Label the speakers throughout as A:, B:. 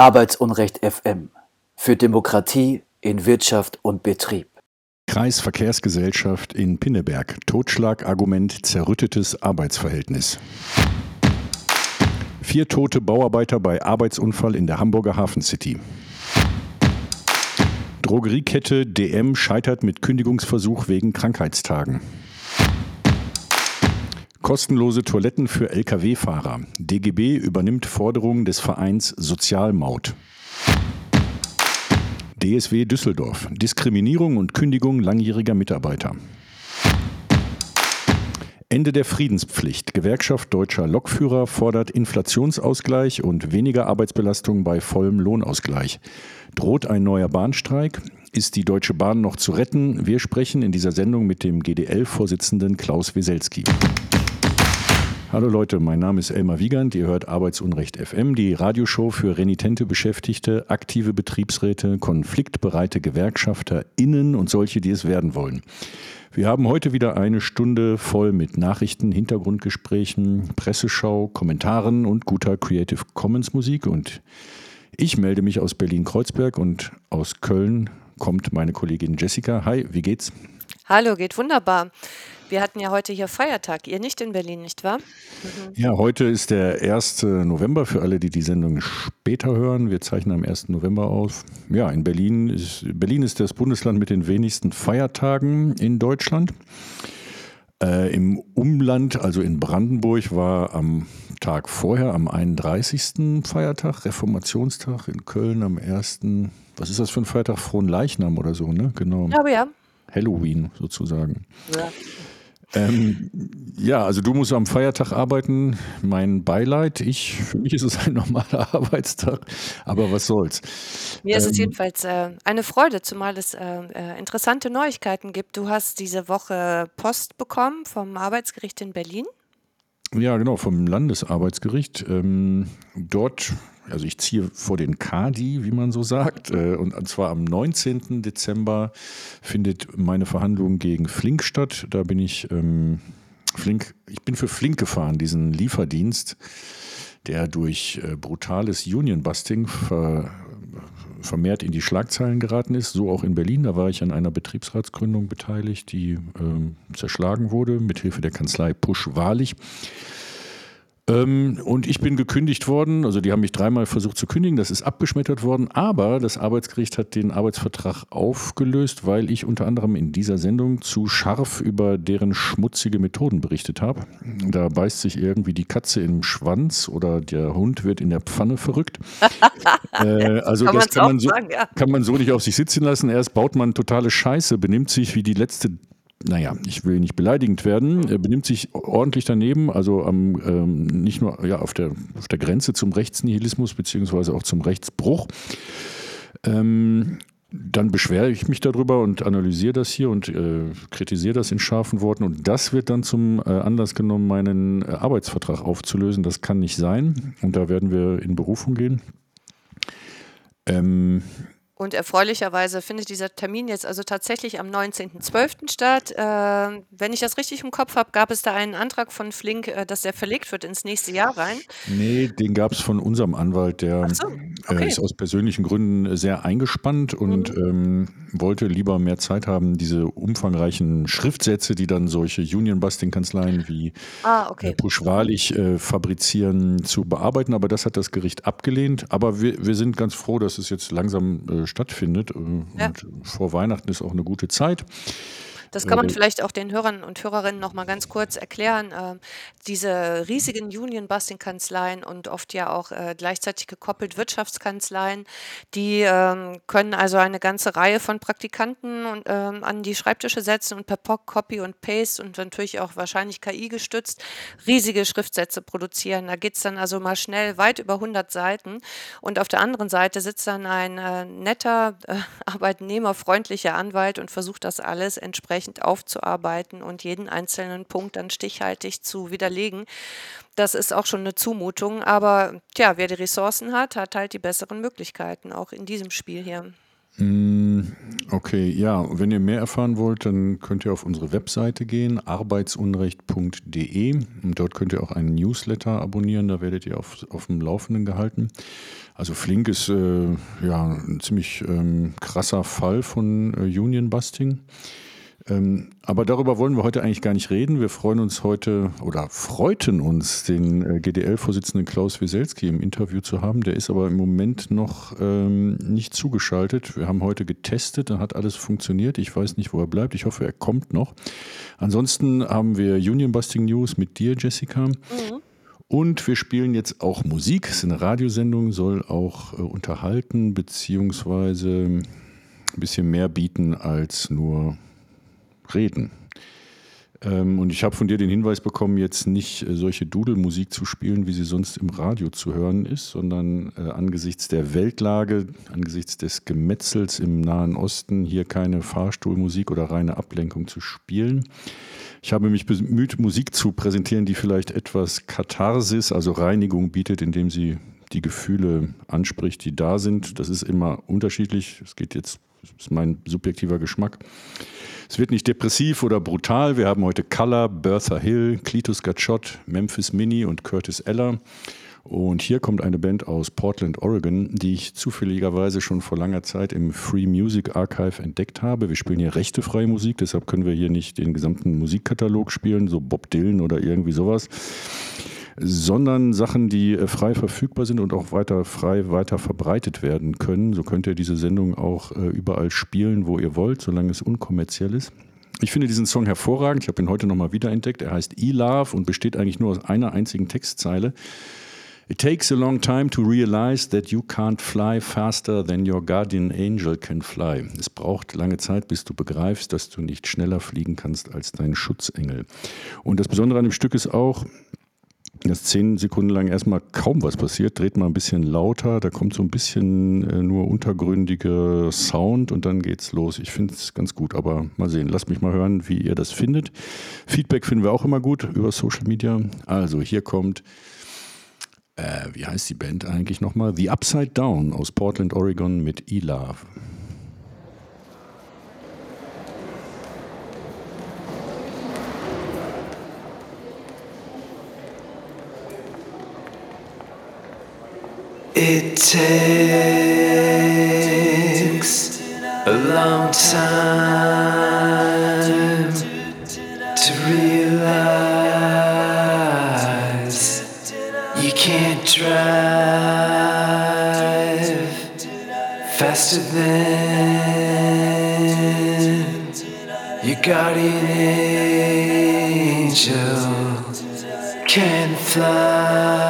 A: Arbeitsunrecht FM für Demokratie in Wirtschaft und Betrieb.
B: Kreisverkehrsgesellschaft in Pinneberg. Totschlagargument zerrüttetes Arbeitsverhältnis. Vier tote Bauarbeiter bei Arbeitsunfall in der Hamburger Hafen City. Drogeriekette DM scheitert mit Kündigungsversuch wegen Krankheitstagen. Kostenlose Toiletten für Lkw-Fahrer. DGB übernimmt Forderungen des Vereins Sozialmaut. DSW Düsseldorf. Diskriminierung und Kündigung langjähriger Mitarbeiter. Ende der Friedenspflicht. Gewerkschaft deutscher Lokführer fordert Inflationsausgleich und weniger Arbeitsbelastung bei vollem Lohnausgleich. Droht ein neuer Bahnstreik? Ist die Deutsche Bahn noch zu retten? Wir sprechen in dieser Sendung mit dem GDL-Vorsitzenden Klaus Weselski. Hallo Leute, mein Name ist Elmar Wiegand. Ihr hört Arbeitsunrecht FM, die Radioshow für renitente Beschäftigte, aktive Betriebsräte, konfliktbereite GewerkschafterInnen und solche, die es werden wollen. Wir haben heute wieder eine Stunde voll mit Nachrichten, Hintergrundgesprächen, Presseschau, Kommentaren und guter Creative Commons Musik. Und ich melde mich aus Berlin-Kreuzberg und aus Köln kommt meine Kollegin Jessica. Hi, wie geht's?
C: Hallo, geht wunderbar. Wir hatten ja heute hier Feiertag. Ihr nicht in Berlin, nicht wahr?
B: Mhm. Ja, heute ist der 1. November für alle, die die Sendung später hören. Wir zeichnen am 1. November auf. Ja, in Berlin ist, Berlin ist das Bundesland mit den wenigsten Feiertagen in Deutschland. Äh, Im Umland, also in Brandenburg, war am Tag vorher, am 31. Feiertag, Reformationstag, in Köln am 1. Was ist das für ein Feiertag? Frohen Leichnam oder so, ne?
C: Genau. Aber ja.
B: Halloween sozusagen. Ja. Ähm, ja, also du musst am Feiertag arbeiten. Mein Beileid. Ich, für mich ist es ein normaler Arbeitstag, aber was soll's.
C: Mir ist es ähm, jedenfalls äh, eine Freude, zumal es äh, äh, interessante Neuigkeiten gibt. Du hast diese Woche Post bekommen vom Arbeitsgericht in Berlin.
B: Ja, genau, vom Landesarbeitsgericht. Ähm, dort also ich ziehe vor den Kadi, wie man so sagt. Äh, und zwar am 19. Dezember findet meine Verhandlung gegen Flink statt. Da bin ich ähm, Flink, ich bin für Flink gefahren, diesen Lieferdienst, der durch äh, brutales Union-Busting ver, vermehrt in die Schlagzeilen geraten ist. So auch in Berlin. Da war ich an einer Betriebsratsgründung beteiligt, die ähm, zerschlagen wurde, mithilfe der Kanzlei Pusch Wahrlich. Ähm, und ich bin gekündigt worden, also die haben mich dreimal versucht zu kündigen, das ist abgeschmettert worden, aber das Arbeitsgericht hat den Arbeitsvertrag aufgelöst, weil ich unter anderem in dieser Sendung zu scharf über deren schmutzige Methoden berichtet habe. Da beißt sich irgendwie die Katze im Schwanz oder der Hund wird in der Pfanne verrückt. äh, also kann das kann man, so, sagen, ja. kann man so nicht auf sich sitzen lassen. Erst baut man totale Scheiße, benimmt sich wie die letzte naja, ich will nicht beleidigend werden, er benimmt sich ordentlich daneben, also am, ähm, nicht nur ja, auf, der, auf der Grenze zum Rechtsnihilismus beziehungsweise auch zum Rechtsbruch. Ähm, dann beschwere ich mich darüber und analysiere das hier und äh, kritisiere das in scharfen Worten. Und das wird dann zum äh, Anlass genommen, meinen äh, Arbeitsvertrag aufzulösen. Das kann nicht sein. Und da werden wir in Berufung gehen.
C: Ähm, und erfreulicherweise findet dieser Termin jetzt also tatsächlich am 19.12. statt. Äh, wenn ich das richtig im Kopf habe, gab es da einen Antrag von Flink, äh, dass der verlegt wird ins nächste Jahr rein?
B: Nee, den gab es von unserem Anwalt, der so, äh, okay. äh, ist aus persönlichen Gründen sehr eingespannt und mhm. ähm, wollte lieber mehr Zeit haben, diese umfangreichen Schriftsätze, die dann solche Union-Busting-Kanzleien wie ah, okay. Äh, fabrizieren, zu bearbeiten. Aber das hat das Gericht abgelehnt. Aber wir, wir sind ganz froh, dass es jetzt langsam äh, stattfindet. Äh, ja. Und vor Weihnachten ist auch eine gute Zeit.
C: Das kann man äh, vielleicht auch den Hörern und Hörerinnen noch mal ganz kurz erklären. Äh, diese riesigen Union-Busting-Kanzleien und oft ja auch äh, gleichzeitig gekoppelt Wirtschaftskanzleien, die ähm, können also eine ganze Reihe von Praktikanten und, ähm, an die Schreibtische setzen und per POC, Copy und Paste und natürlich auch wahrscheinlich KI gestützt riesige Schriftsätze produzieren. Da geht es dann also mal schnell weit über 100 Seiten. Und auf der anderen Seite sitzt dann ein äh, netter, äh, arbeitnehmerfreundlicher Anwalt und versucht das alles entsprechend entsprechend aufzuarbeiten und jeden einzelnen Punkt dann stichhaltig zu widerlegen. Das ist auch schon eine Zumutung, aber tja, wer die Ressourcen hat, hat halt die besseren Möglichkeiten, auch in diesem Spiel hier.
B: Mm, okay, ja, wenn ihr mehr erfahren wollt, dann könnt ihr auf unsere Webseite gehen, arbeitsunrecht.de. Und dort könnt ihr auch einen Newsletter abonnieren, da werdet ihr auf, auf dem Laufenden gehalten. Also Flink ist äh, ja ein ziemlich ähm, krasser Fall von äh, Union Busting. Ähm, aber darüber wollen wir heute eigentlich gar nicht reden. Wir freuen uns heute oder freuten uns, den äh, GDL-Vorsitzenden Klaus Wieselski im Interview zu haben. Der ist aber im Moment noch ähm, nicht zugeschaltet. Wir haben heute getestet, dann hat alles funktioniert. Ich weiß nicht, wo er bleibt. Ich hoffe, er kommt noch. Ansonsten haben wir Union Busting News mit dir, Jessica. Mhm. Und wir spielen jetzt auch Musik. Es ist eine Radiosendung, soll auch äh, unterhalten, beziehungsweise ein bisschen mehr bieten als nur reden. Ähm, und ich habe von dir den Hinweis bekommen, jetzt nicht äh, solche Dudelmusik zu spielen, wie sie sonst im Radio zu hören ist, sondern äh, angesichts der Weltlage, angesichts des Gemetzels im Nahen Osten hier keine Fahrstuhlmusik oder reine Ablenkung zu spielen. Ich habe mich bemüht, Musik zu präsentieren, die vielleicht etwas Katharsis, also Reinigung bietet, indem sie die Gefühle anspricht, die da sind. Das ist immer unterschiedlich. Es geht jetzt, das ist mein subjektiver Geschmack. Es wird nicht depressiv oder brutal. Wir haben heute Color, Bertha Hill, Cletus Gatschott, Memphis Mini und Curtis Eller. Und hier kommt eine Band aus Portland, Oregon, die ich zufälligerweise schon vor langer Zeit im Free Music Archive entdeckt habe. Wir spielen hier rechtefreie Musik, deshalb können wir hier nicht den gesamten Musikkatalog spielen, so Bob Dylan oder irgendwie sowas sondern Sachen, die äh, frei verfügbar sind und auch weiter frei weiter verbreitet werden können. So könnt ihr diese Sendung auch äh, überall spielen, wo ihr wollt, solange es unkommerziell ist. Ich finde diesen Song hervorragend. Ich habe ihn heute nochmal wiederentdeckt. Er heißt E-Love und besteht eigentlich nur aus einer einzigen Textzeile. It takes a long time to realize that you can't fly faster than your guardian angel can fly. Es braucht lange Zeit, bis du begreifst, dass du nicht schneller fliegen kannst als dein Schutzengel. Und das Besondere an dem Stück ist auch, dass zehn Sekunden lang erstmal kaum was passiert, dreht man ein bisschen lauter, da kommt so ein bisschen äh, nur untergründiger Sound und dann geht's los. Ich finde es ganz gut, aber mal sehen, lasst mich mal hören, wie ihr das findet. Feedback finden wir auch immer gut über Social Media. Also hier kommt, äh, wie heißt die Band eigentlich nochmal? The Upside Down aus Portland, Oregon mit E-Love. It takes a long time to realize you can't drive faster than your guardian angel can fly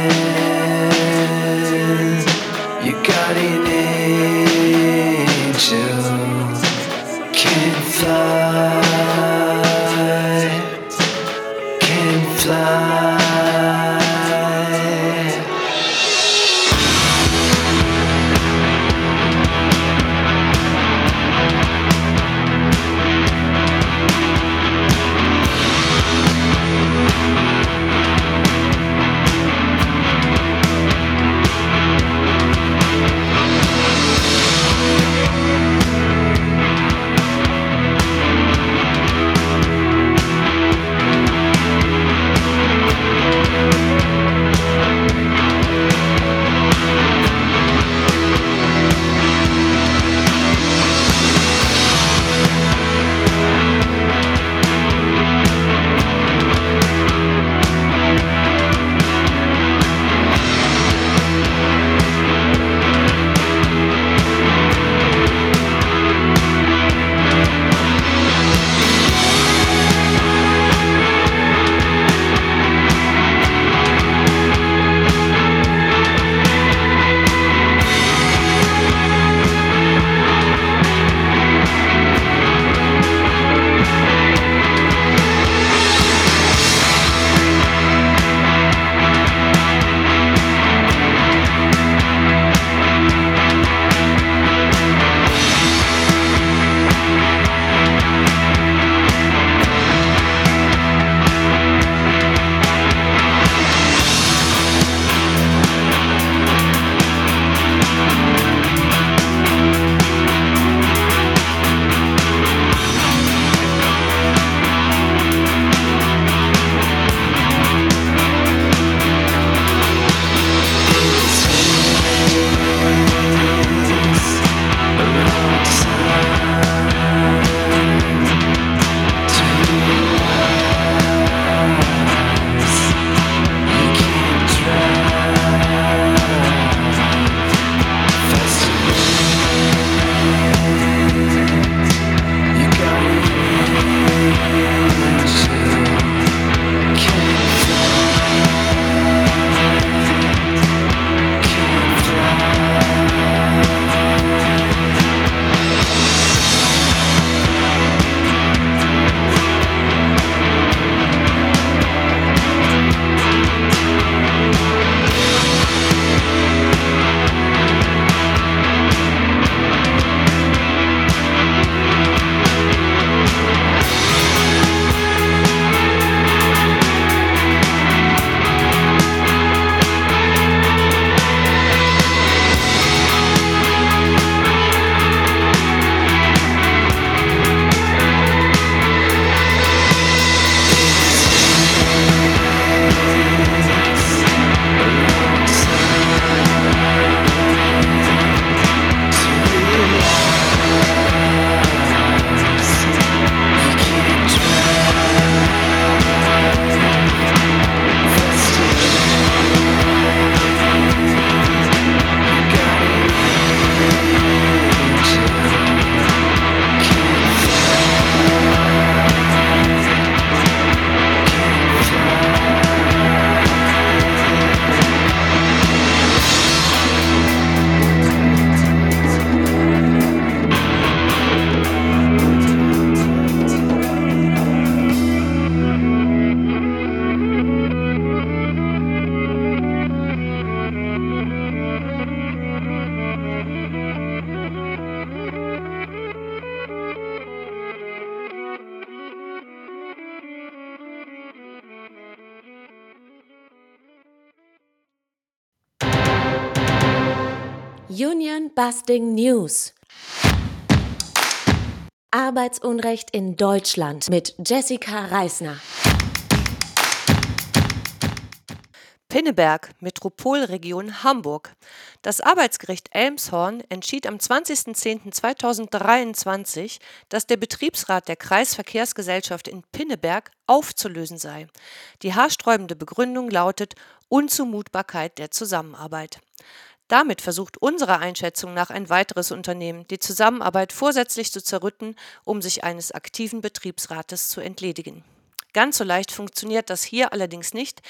D: Union Busting News. Arbeitsunrecht in Deutschland mit Jessica Reisner.
C: Pinneberg, Metropolregion Hamburg. Das Arbeitsgericht Elmshorn entschied am 20.10.2023, dass der Betriebsrat der Kreisverkehrsgesellschaft in Pinneberg aufzulösen sei. Die haarsträubende Begründung lautet Unzumutbarkeit der Zusammenarbeit. Damit versucht unserer Einschätzung nach ein weiteres Unternehmen, die Zusammenarbeit vorsätzlich zu zerrütten, um sich eines aktiven Betriebsrates zu entledigen. Ganz so leicht funktioniert das hier allerdings nicht,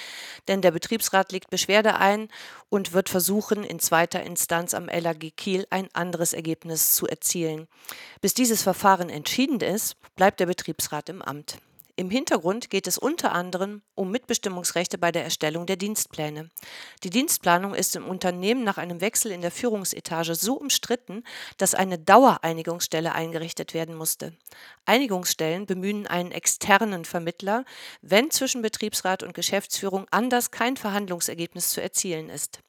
C: denn der Betriebsrat legt Beschwerde ein und wird versuchen, in zweiter Instanz am LAG Kiel ein anderes Ergebnis zu erzielen. Bis dieses Verfahren entschieden ist, bleibt der Betriebsrat im Amt. Im Hintergrund geht es unter anderem um Mitbestimmungsrechte bei der Erstellung der Dienstpläne. Die Dienstplanung ist im Unternehmen nach einem Wechsel in der Führungsetage so umstritten, dass eine Dauereinigungsstelle eingerichtet werden musste. Einigungsstellen bemühen einen externen Vermittler, wenn zwischen Betriebsrat und Geschäftsführung anders kein Verhandlungsergebnis zu erzielen ist.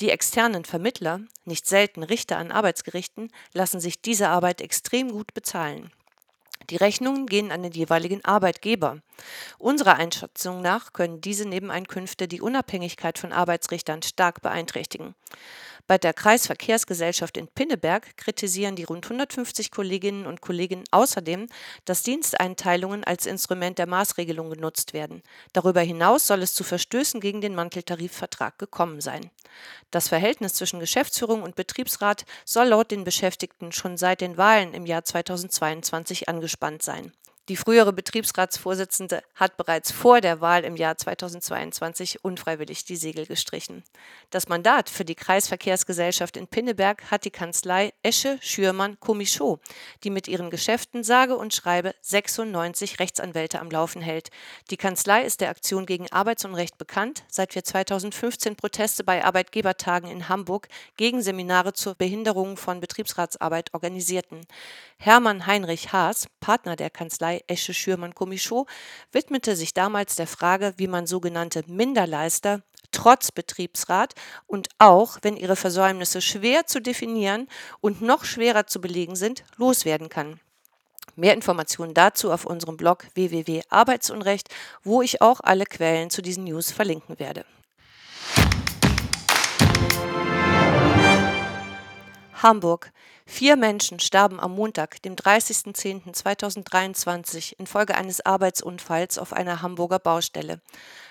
C: Die externen Vermittler, nicht selten Richter an Arbeitsgerichten, lassen sich diese Arbeit extrem gut bezahlen. Die Rechnungen gehen an den jeweiligen Arbeitgeber. Unserer Einschätzung nach können diese Nebeneinkünfte die Unabhängigkeit von Arbeitsrichtern stark beeinträchtigen. Bei der Kreisverkehrsgesellschaft in Pinneberg kritisieren die rund 150 Kolleginnen und Kollegen außerdem, dass Diensteinteilungen als Instrument der Maßregelung genutzt werden. Darüber hinaus soll es zu Verstößen gegen den Manteltarifvertrag gekommen sein. Das Verhältnis zwischen Geschäftsführung und Betriebsrat soll laut den Beschäftigten schon seit den Wahlen im Jahr 2022 angespannt sein. Die frühere Betriebsratsvorsitzende hat bereits vor der Wahl im Jahr 2022 unfreiwillig die Segel gestrichen. Das Mandat für die Kreisverkehrsgesellschaft in Pinneberg hat die Kanzlei Esche Schürmann Komischow, die mit ihren Geschäften sage und schreibe 96 Rechtsanwälte am Laufen hält. Die Kanzlei ist der Aktion gegen Arbeitsunrecht bekannt, seit wir 2015 Proteste bei Arbeitgebertagen in Hamburg gegen Seminare zur Behinderung von Betriebsratsarbeit organisierten. Hermann Heinrich Haas, Partner der Kanzlei Esche Schürmann Komischow, widmete sich damals der Frage, wie man sogenannte Minderleister trotz Betriebsrat und auch, wenn ihre Versäumnisse schwer zu definieren und noch schwerer zu belegen sind, loswerden kann. Mehr Informationen dazu auf unserem Blog www.arbeitsunrecht, wo ich auch alle Quellen zu diesen News verlinken werde. Hamburg. Vier Menschen starben am Montag, dem 30.10.2023, infolge eines Arbeitsunfalls auf einer Hamburger Baustelle.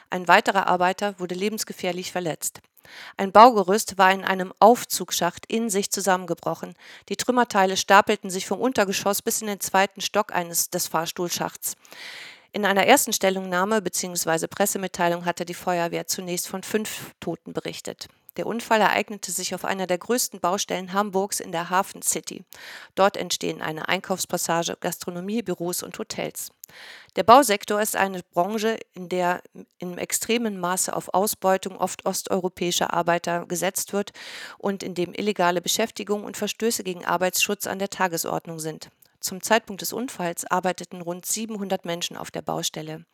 C: Ein weiterer Arbeiter wurde lebensgefährlich verletzt. Ein Baugerüst war in einem Aufzugsschacht in sich zusammengebrochen. Die Trümmerteile stapelten sich vom Untergeschoss bis in den zweiten Stock eines des Fahrstuhlschachts. In einer ersten Stellungnahme bzw. Pressemitteilung hatte die Feuerwehr zunächst von fünf Toten berichtet. Der Unfall ereignete sich auf einer der größten Baustellen Hamburgs in der Hafen City. Dort entstehen eine Einkaufspassage, Gastronomie, Büros und Hotels. Der Bausektor ist eine Branche, in der in extremem Maße auf Ausbeutung oft osteuropäischer Arbeiter gesetzt wird und in dem illegale Beschäftigung und Verstöße gegen Arbeitsschutz an der Tagesordnung sind. Zum Zeitpunkt des Unfalls arbeiteten rund 700 Menschen auf der Baustelle.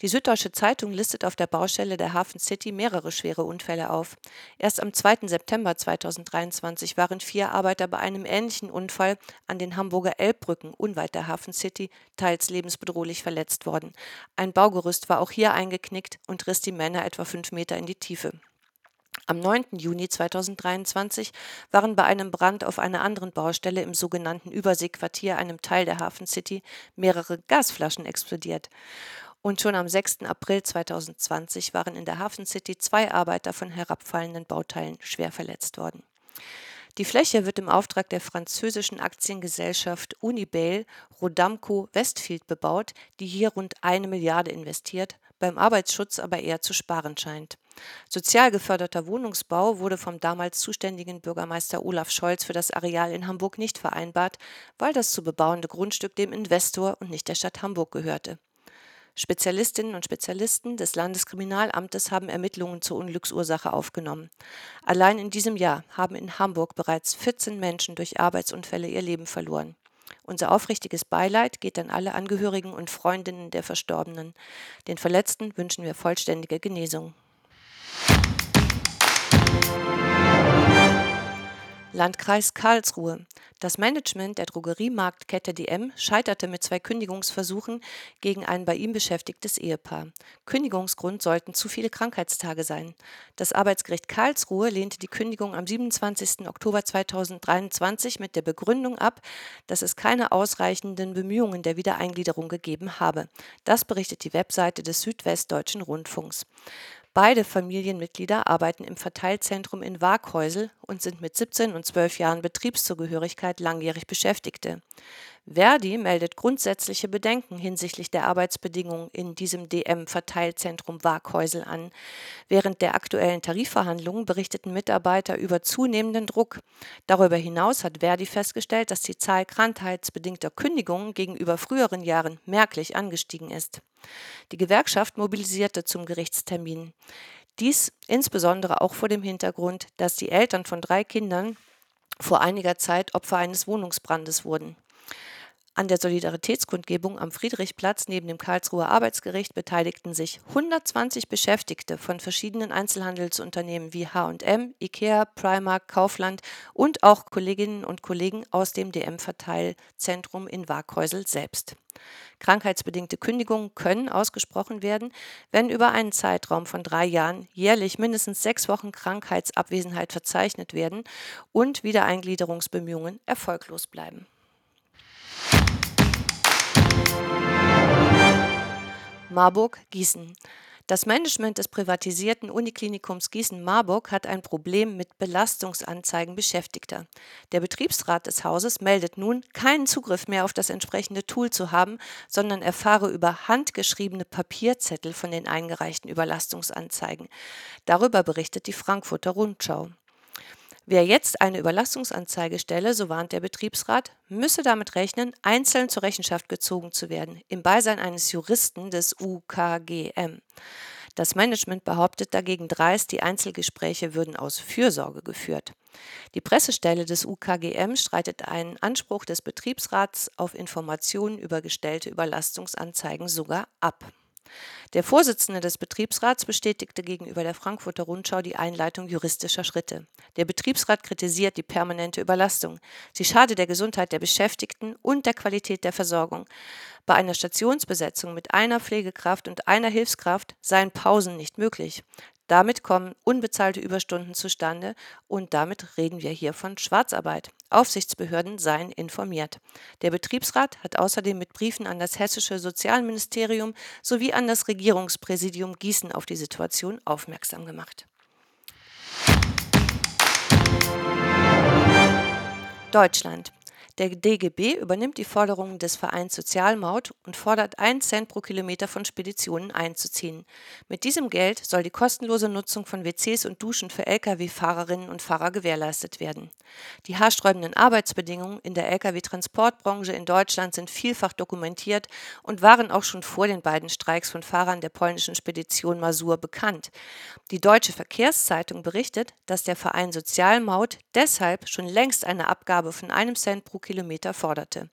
C: Die Süddeutsche Zeitung listet auf der Baustelle der Hafen City mehrere schwere Unfälle auf. Erst am 2. September 2023 waren vier Arbeiter bei einem ähnlichen Unfall an den Hamburger Elbbrücken unweit der Hafen City teils lebensbedrohlich verletzt worden. Ein Baugerüst war auch hier eingeknickt und riss die Männer etwa fünf Meter in die Tiefe. Am 9. Juni 2023 waren bei einem Brand auf einer anderen Baustelle im sogenannten Überseequartier, einem Teil der Hafen City, mehrere Gasflaschen explodiert. Und schon am 6. April 2020 waren in der Hafen City zwei Arbeiter von herabfallenden Bauteilen schwer verletzt worden. Die Fläche wird im Auftrag der französischen Aktiengesellschaft Unibail Rodamco Westfield bebaut, die hier rund eine Milliarde investiert, beim Arbeitsschutz aber eher zu sparen scheint. Sozial geförderter Wohnungsbau wurde vom damals zuständigen Bürgermeister Olaf Scholz für das Areal in Hamburg nicht vereinbart, weil das zu bebauende Grundstück dem Investor und nicht der Stadt Hamburg gehörte. Spezialistinnen und Spezialisten des Landeskriminalamtes haben Ermittlungen zur Unglücksursache aufgenommen. Allein in diesem Jahr haben in Hamburg bereits 14 Menschen durch Arbeitsunfälle ihr Leben verloren. Unser aufrichtiges Beileid geht an alle Angehörigen und Freundinnen der Verstorbenen. Den Verletzten wünschen wir vollständige Genesung. Landkreis Karlsruhe. Das Management der Drogeriemarktkette DM scheiterte mit zwei Kündigungsversuchen gegen ein bei ihm beschäftigtes Ehepaar. Kündigungsgrund sollten zu viele Krankheitstage sein. Das Arbeitsgericht Karlsruhe lehnte die Kündigung am 27. Oktober 2023 mit der Begründung ab, dass es keine ausreichenden Bemühungen der Wiedereingliederung gegeben habe. Das berichtet die Webseite des Südwestdeutschen Rundfunks. Beide Familienmitglieder arbeiten im Verteilzentrum in Waaghäusel und sind mit 17 und 12 Jahren Betriebszugehörigkeit langjährig Beschäftigte. Verdi meldet grundsätzliche Bedenken hinsichtlich der Arbeitsbedingungen in diesem DM-Verteilzentrum Waaghäusel an. Während der aktuellen Tarifverhandlungen berichteten Mitarbeiter über zunehmenden Druck. Darüber hinaus hat Verdi festgestellt, dass die Zahl krankheitsbedingter Kündigungen gegenüber früheren Jahren merklich angestiegen ist. Die Gewerkschaft mobilisierte zum Gerichtstermin. Dies insbesondere auch vor dem Hintergrund, dass die Eltern von drei Kindern vor einiger Zeit Opfer eines Wohnungsbrandes wurden. An der Solidaritätskundgebung am Friedrichplatz neben dem Karlsruher Arbeitsgericht beteiligten sich 120 Beschäftigte von verschiedenen Einzelhandelsunternehmen wie H&M, Ikea, Primark, Kaufland und auch Kolleginnen und Kollegen aus dem DM-Verteilzentrum in Waaghäusel selbst. Krankheitsbedingte Kündigungen können ausgesprochen werden, wenn über einen Zeitraum von drei Jahren jährlich mindestens sechs Wochen Krankheitsabwesenheit verzeichnet werden und Wiedereingliederungsbemühungen erfolglos bleiben. Marburg-Gießen. Das Management des privatisierten Uniklinikums Gießen-Marburg hat ein Problem mit Belastungsanzeigen Beschäftigter. Der Betriebsrat des Hauses meldet nun, keinen Zugriff mehr auf das entsprechende Tool zu haben, sondern erfahre über handgeschriebene Papierzettel von den eingereichten Überlastungsanzeigen. Darüber berichtet die Frankfurter Rundschau. Wer jetzt eine Überlastungsanzeige stelle, so warnt der Betriebsrat, müsse damit rechnen, einzeln zur Rechenschaft gezogen zu werden, im Beisein eines Juristen des UKGM. Das Management behauptet dagegen dreist, die Einzelgespräche würden aus Fürsorge geführt. Die Pressestelle des UKGM streitet einen Anspruch des Betriebsrats auf Informationen über gestellte Überlastungsanzeigen sogar ab. Der Vorsitzende des Betriebsrats bestätigte gegenüber der Frankfurter Rundschau die Einleitung juristischer Schritte. Der Betriebsrat kritisiert die permanente Überlastung. Sie schade der Gesundheit der Beschäftigten und der Qualität der Versorgung. Bei einer Stationsbesetzung mit einer Pflegekraft und einer Hilfskraft seien Pausen nicht möglich. Damit kommen unbezahlte Überstunden zustande und damit reden wir hier von Schwarzarbeit. Aufsichtsbehörden seien informiert. Der Betriebsrat hat außerdem mit Briefen an das hessische Sozialministerium sowie an das Regierungspräsidium Gießen auf die Situation aufmerksam gemacht. Deutschland. Der DGB übernimmt die Forderungen des Vereins Sozialmaut und fordert 1 Cent pro Kilometer von Speditionen einzuziehen. Mit diesem Geld soll die kostenlose Nutzung von WCs und Duschen für Lkw-Fahrerinnen und Fahrer gewährleistet werden. Die haarsträubenden Arbeitsbedingungen in der Lkw-Transportbranche in Deutschland sind vielfach dokumentiert und waren auch schon vor den beiden Streiks von Fahrern der polnischen Spedition Masur bekannt. Die Deutsche Verkehrszeitung berichtet, dass der Verein Sozialmaut deshalb schon längst eine Abgabe von einem Cent pro Kilometer Kilometer forderte.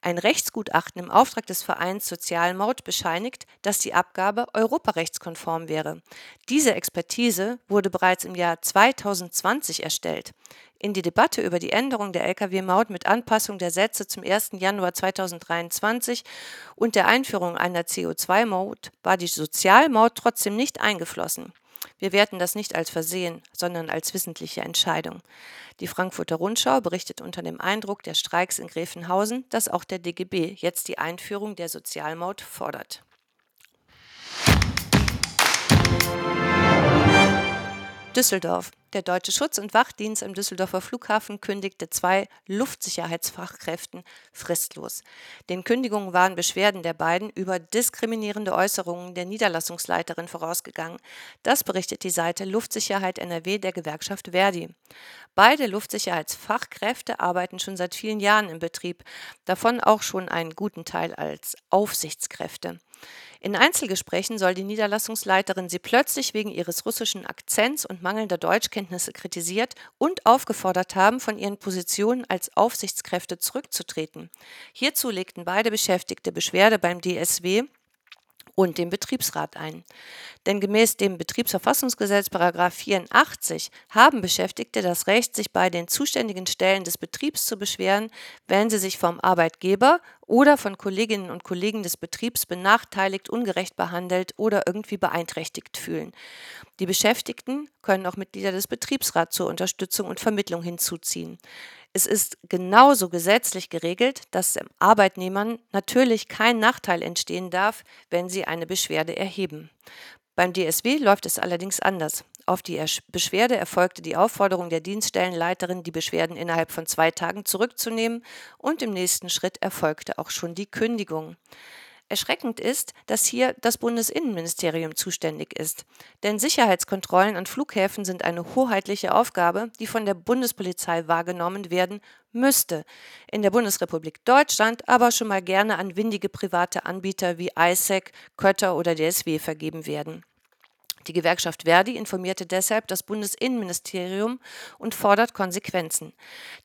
C: Ein Rechtsgutachten im Auftrag des Vereins Sozialmaut bescheinigt, dass die Abgabe europarechtskonform wäre. Diese Expertise wurde bereits im Jahr 2020 erstellt. In die Debatte über die Änderung der Lkw-Maut mit Anpassung der Sätze zum 1. Januar 2023 und der Einführung einer CO2-Maut war die Sozialmaut trotzdem nicht eingeflossen. Wir werten das nicht als Versehen, sondern als wissentliche Entscheidung. Die Frankfurter Rundschau berichtet unter dem Eindruck der Streiks in Gräfenhausen, dass auch der DGB jetzt die Einführung der Sozialmaut fordert. Düsseldorf. Der Deutsche Schutz- und Wachdienst am Düsseldorfer Flughafen kündigte zwei Luftsicherheitsfachkräften fristlos. Den Kündigungen waren Beschwerden der beiden über diskriminierende Äußerungen der Niederlassungsleiterin vorausgegangen. Das berichtet die Seite Luftsicherheit NRW der Gewerkschaft Verdi. Beide Luftsicherheitsfachkräfte arbeiten schon seit vielen Jahren im Betrieb, davon auch schon einen guten Teil als Aufsichtskräfte. In Einzelgesprächen soll die Niederlassungsleiterin sie plötzlich wegen ihres russischen Akzents und mangelnder Deutschkenntnisse kritisiert und aufgefordert haben, von ihren Positionen als Aufsichtskräfte zurückzutreten. Hierzu legten beide Beschäftigte Beschwerde beim DSW und dem Betriebsrat ein. Denn gemäß dem Betriebsverfassungsgesetz § 84 haben Beschäftigte das Recht, sich bei den zuständigen Stellen des Betriebs zu beschweren, wenn sie sich vom Arbeitgeber oder von Kolleginnen und Kollegen des Betriebs benachteiligt, ungerecht behandelt oder irgendwie beeinträchtigt fühlen. Die Beschäftigten können auch Mitglieder des Betriebsrats zur Unterstützung und Vermittlung hinzuziehen. Es ist genauso gesetzlich geregelt, dass Arbeitnehmern natürlich kein Nachteil entstehen darf, wenn sie eine Beschwerde erheben. Beim DSW läuft es allerdings anders. Auf die Beschwerde erfolgte die Aufforderung der Dienststellenleiterin, die Beschwerden innerhalb von zwei Tagen zurückzunehmen, und im nächsten Schritt erfolgte auch schon die Kündigung. Erschreckend ist, dass hier das Bundesinnenministerium zuständig ist. Denn Sicherheitskontrollen an Flughäfen sind eine hoheitliche Aufgabe, die von der Bundespolizei wahrgenommen werden müsste. In der Bundesrepublik Deutschland aber schon mal gerne an windige private Anbieter wie ISEC, Kötter oder DSW vergeben werden. Die Gewerkschaft Verdi informierte deshalb das Bundesinnenministerium und fordert Konsequenzen.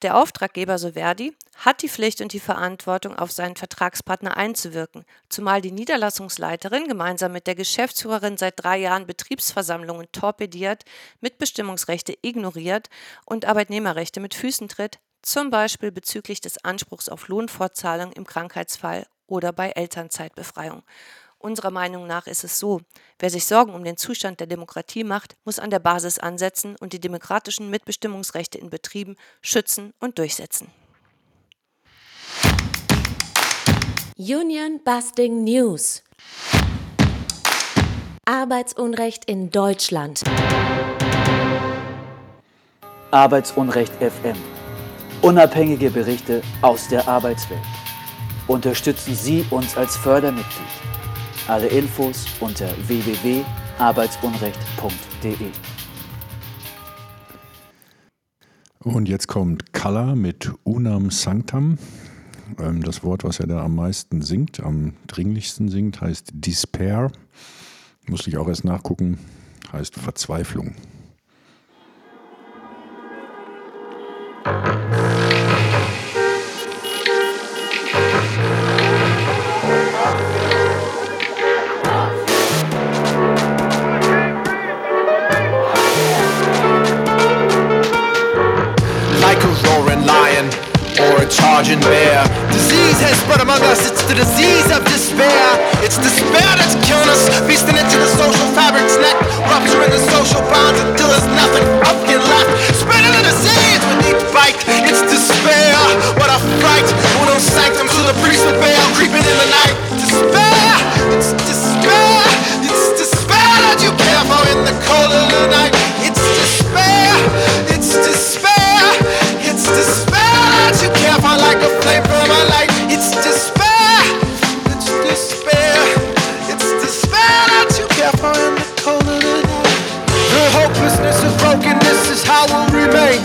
C: Der Auftraggeber, so Verdi, hat die Pflicht und die Verantwortung, auf seinen Vertragspartner einzuwirken, zumal die Niederlassungsleiterin gemeinsam mit der Geschäftsführerin seit drei Jahren Betriebsversammlungen torpediert, Mitbestimmungsrechte ignoriert und Arbeitnehmerrechte mit Füßen tritt, zum Beispiel bezüglich des Anspruchs auf Lohnfortzahlung im Krankheitsfall oder bei Elternzeitbefreiung. Unserer Meinung nach ist es so, wer sich Sorgen um den Zustand der Demokratie macht, muss an der Basis ansetzen und die demokratischen Mitbestimmungsrechte in Betrieben schützen und durchsetzen.
D: Union Busting News. Arbeitsunrecht in Deutschland.
A: Arbeitsunrecht FM. Unabhängige Berichte aus der Arbeitswelt. Unterstützen Sie uns als Fördermitglied. Alle Infos unter www.arbeitsunrecht.de.
B: Und jetzt kommt Kalla mit Unam Sanctam. Ähm, das Wort, was er da am meisten singt, am dringlichsten singt, heißt Despair. Musste ich auch erst nachgucken, heißt Verzweiflung.
E: Charging bear. Disease has spread among us, it's the disease of despair. It's despair that's killing us, feasting into the social fabric's neck, rupturing the social bonds until there's nothing fucking left. Spreading the disease with each bite. It's despair, what a fright. Who don't sanctum to the priest of Baal, creeping in the night. Despair, it's despair, it's despair that you care for in the cold of the night. It's despair, it's despair, it's despair you care for like a flame from a light. It's despair, it's despair, it's despair that you care for in the cold of the night. The hopelessness of brokenness is how we'll remain.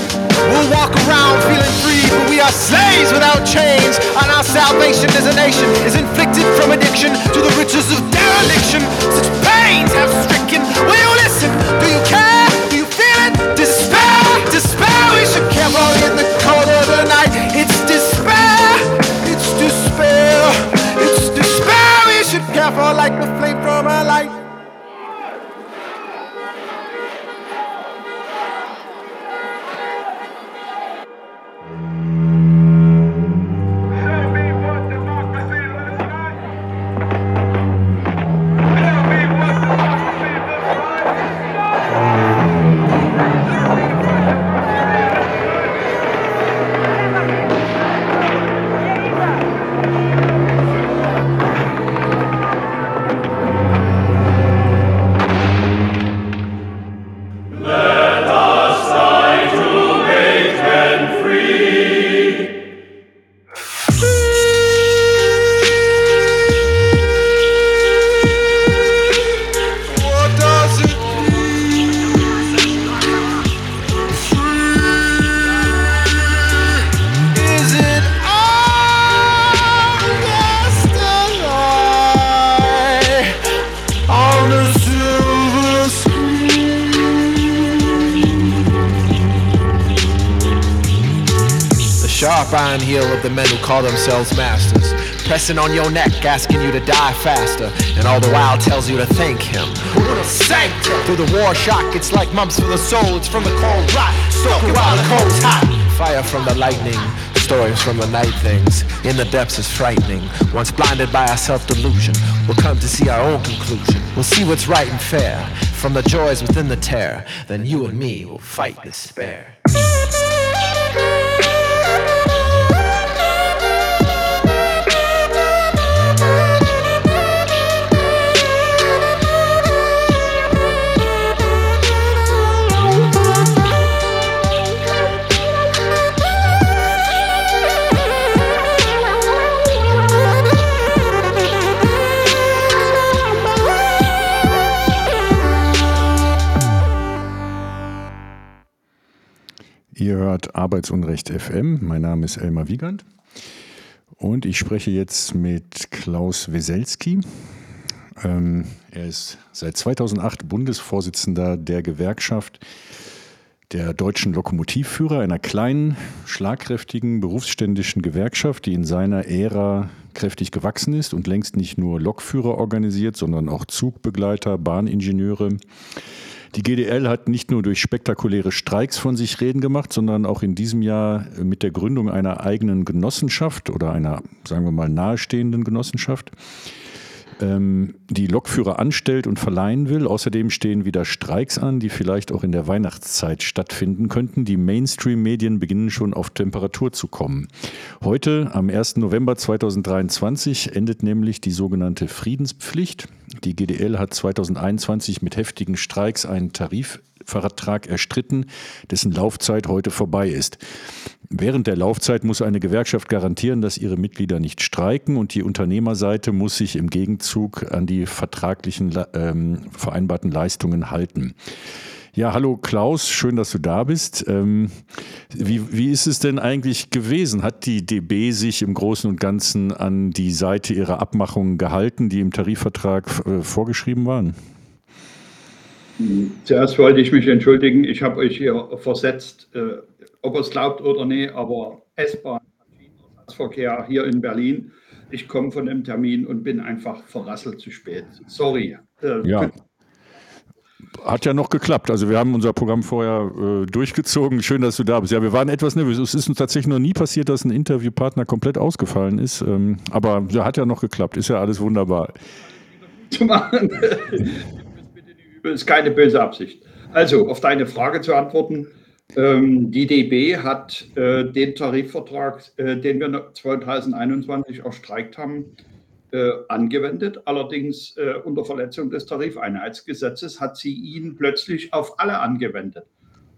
E: We'll walk around feeling free, but we are slaves without chains. And our salvation as a nation is inflicted from addiction to the riches of dereliction. Such pains have stricken. Will you listen? Do you care? Like the flame call themselves masters. pressing on your neck, asking you to die faster, and all the while tells you to thank him. Who would have sanked him? Through the war shock, it's like mumps for the soul, it's from the cold rot, stoking while the cold's hot. Fire from the lightning, stories from the night things. In the depths is frightening. Once blinded by our self-delusion, we'll come to see our own conclusion. We'll see what's right and fair. From the joys within the terror, then you and me will fight despair.
B: Hört Arbeitsunrecht FM. Mein Name ist Elmar Wiegand und ich spreche jetzt mit Klaus Weselski. Ähm, er ist seit 2008 Bundesvorsitzender der Gewerkschaft der deutschen Lokomotivführer, einer kleinen, schlagkräftigen, berufsständischen Gewerkschaft, die in seiner Ära kräftig gewachsen ist und längst nicht nur Lokführer organisiert, sondern auch Zugbegleiter, Bahningenieure, die GDL hat nicht nur durch spektakuläre Streiks von sich reden gemacht, sondern auch in diesem Jahr mit der Gründung einer eigenen Genossenschaft oder einer, sagen wir mal, nahestehenden Genossenschaft ähm, die Lokführer anstellt und verleihen will. Außerdem stehen wieder Streiks an, die vielleicht auch in der Weihnachtszeit stattfinden könnten. Die Mainstream-Medien beginnen schon auf Temperatur zu kommen. Heute, am 1. November 2023, endet nämlich die sogenannte Friedenspflicht. Die GDL hat 2021 mit heftigen Streiks einen Tarifvertrag erstritten, dessen Laufzeit heute vorbei ist. Während der Laufzeit muss eine Gewerkschaft garantieren, dass ihre Mitglieder nicht streiken und die Unternehmerseite muss sich im Gegenzug an die vertraglichen ähm, vereinbarten Leistungen halten. Ja, hallo Klaus, schön, dass du da bist. Ähm, wie, wie ist es denn eigentlich gewesen? Hat die DB sich im Großen und Ganzen an die Seite ihrer Abmachungen gehalten, die im Tarifvertrag äh, vorgeschrieben waren?
F: Zuerst wollte ich mich entschuldigen, ich habe euch hier versetzt, äh, ob ihr es glaubt oder nicht, aber S-Bahn, Verkehr hier in Berlin. Ich komme von einem Termin und bin einfach verrasselt zu spät. Sorry.
B: Äh, ja. Hat ja noch geklappt. Also wir haben unser Programm vorher äh, durchgezogen. Schön, dass du da bist. Ja, wir waren etwas nervös. Es ist uns tatsächlich noch nie passiert, dass ein Interviewpartner komplett ausgefallen ist. Ähm, aber ja, hat ja noch geklappt. Ist ja alles wunderbar.
F: Zu machen. Ist keine böse Absicht. Also, auf deine Frage zu antworten. Ähm, die DB hat äh, den Tarifvertrag, äh, den wir 2021 erstreikt haben, äh, angewendet. Allerdings äh, unter Verletzung des Tarifeinheitsgesetzes hat sie ihn plötzlich auf alle angewendet.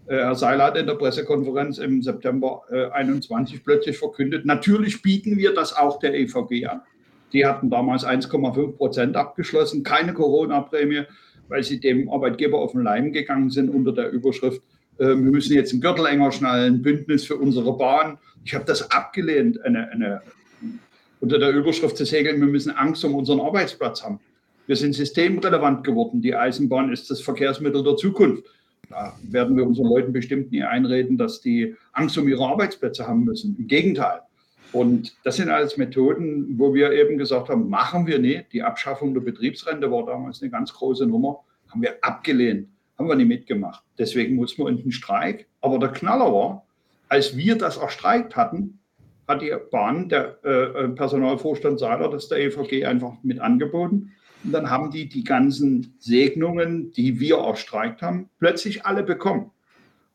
F: Äh, Herr Seiler hat in der Pressekonferenz im September 2021 äh, plötzlich verkündet, natürlich bieten wir das auch der EVG an. Die hatten damals 1,5 Prozent abgeschlossen, keine Corona-Prämie, weil sie dem Arbeitgeber auf den Leim gegangen sind unter der Überschrift, äh, wir müssen jetzt einen Gürtel enger schnallen, Bündnis für unsere Bahn. Ich habe das abgelehnt, eine, eine, unter der Überschrift zu segeln, wir müssen Angst um unseren Arbeitsplatz haben. Wir sind systemrelevant geworden. Die Eisenbahn ist das Verkehrsmittel der Zukunft. Da werden wir unseren Leuten bestimmt nie einreden, dass die Angst um ihre Arbeitsplätze haben müssen. Im Gegenteil. Und das sind alles Methoden, wo wir eben gesagt haben, machen wir nicht. Die Abschaffung der Betriebsrente war damals eine ganz große Nummer, haben wir abgelehnt haben wir nicht mitgemacht. Deswegen mussten wir in den Streik. Aber der Knaller war, als wir das erstreikt hatten, hat die Bahn, der äh, äh Personalvorstand Seiler, das der EVG einfach mit angeboten. Und dann haben die die ganzen Segnungen, die wir erstreikt haben, plötzlich alle bekommen.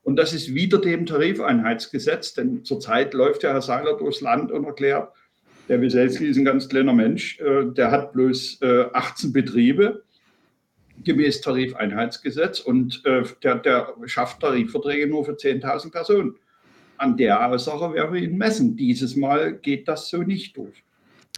F: Und das ist wieder dem Tarifeinheitsgesetz, denn zurzeit läuft ja Herr Seiler durchs Land und erklärt, der Wieselski ist ein ganz kleiner Mensch, äh, der hat bloß äh, 18 Betriebe gemäß Tarifeinheitsgesetz und äh, der, der schafft Tarifverträge nur für 10.000 Personen. An der Aussage werden wir ihn messen. Dieses Mal geht das so nicht durch.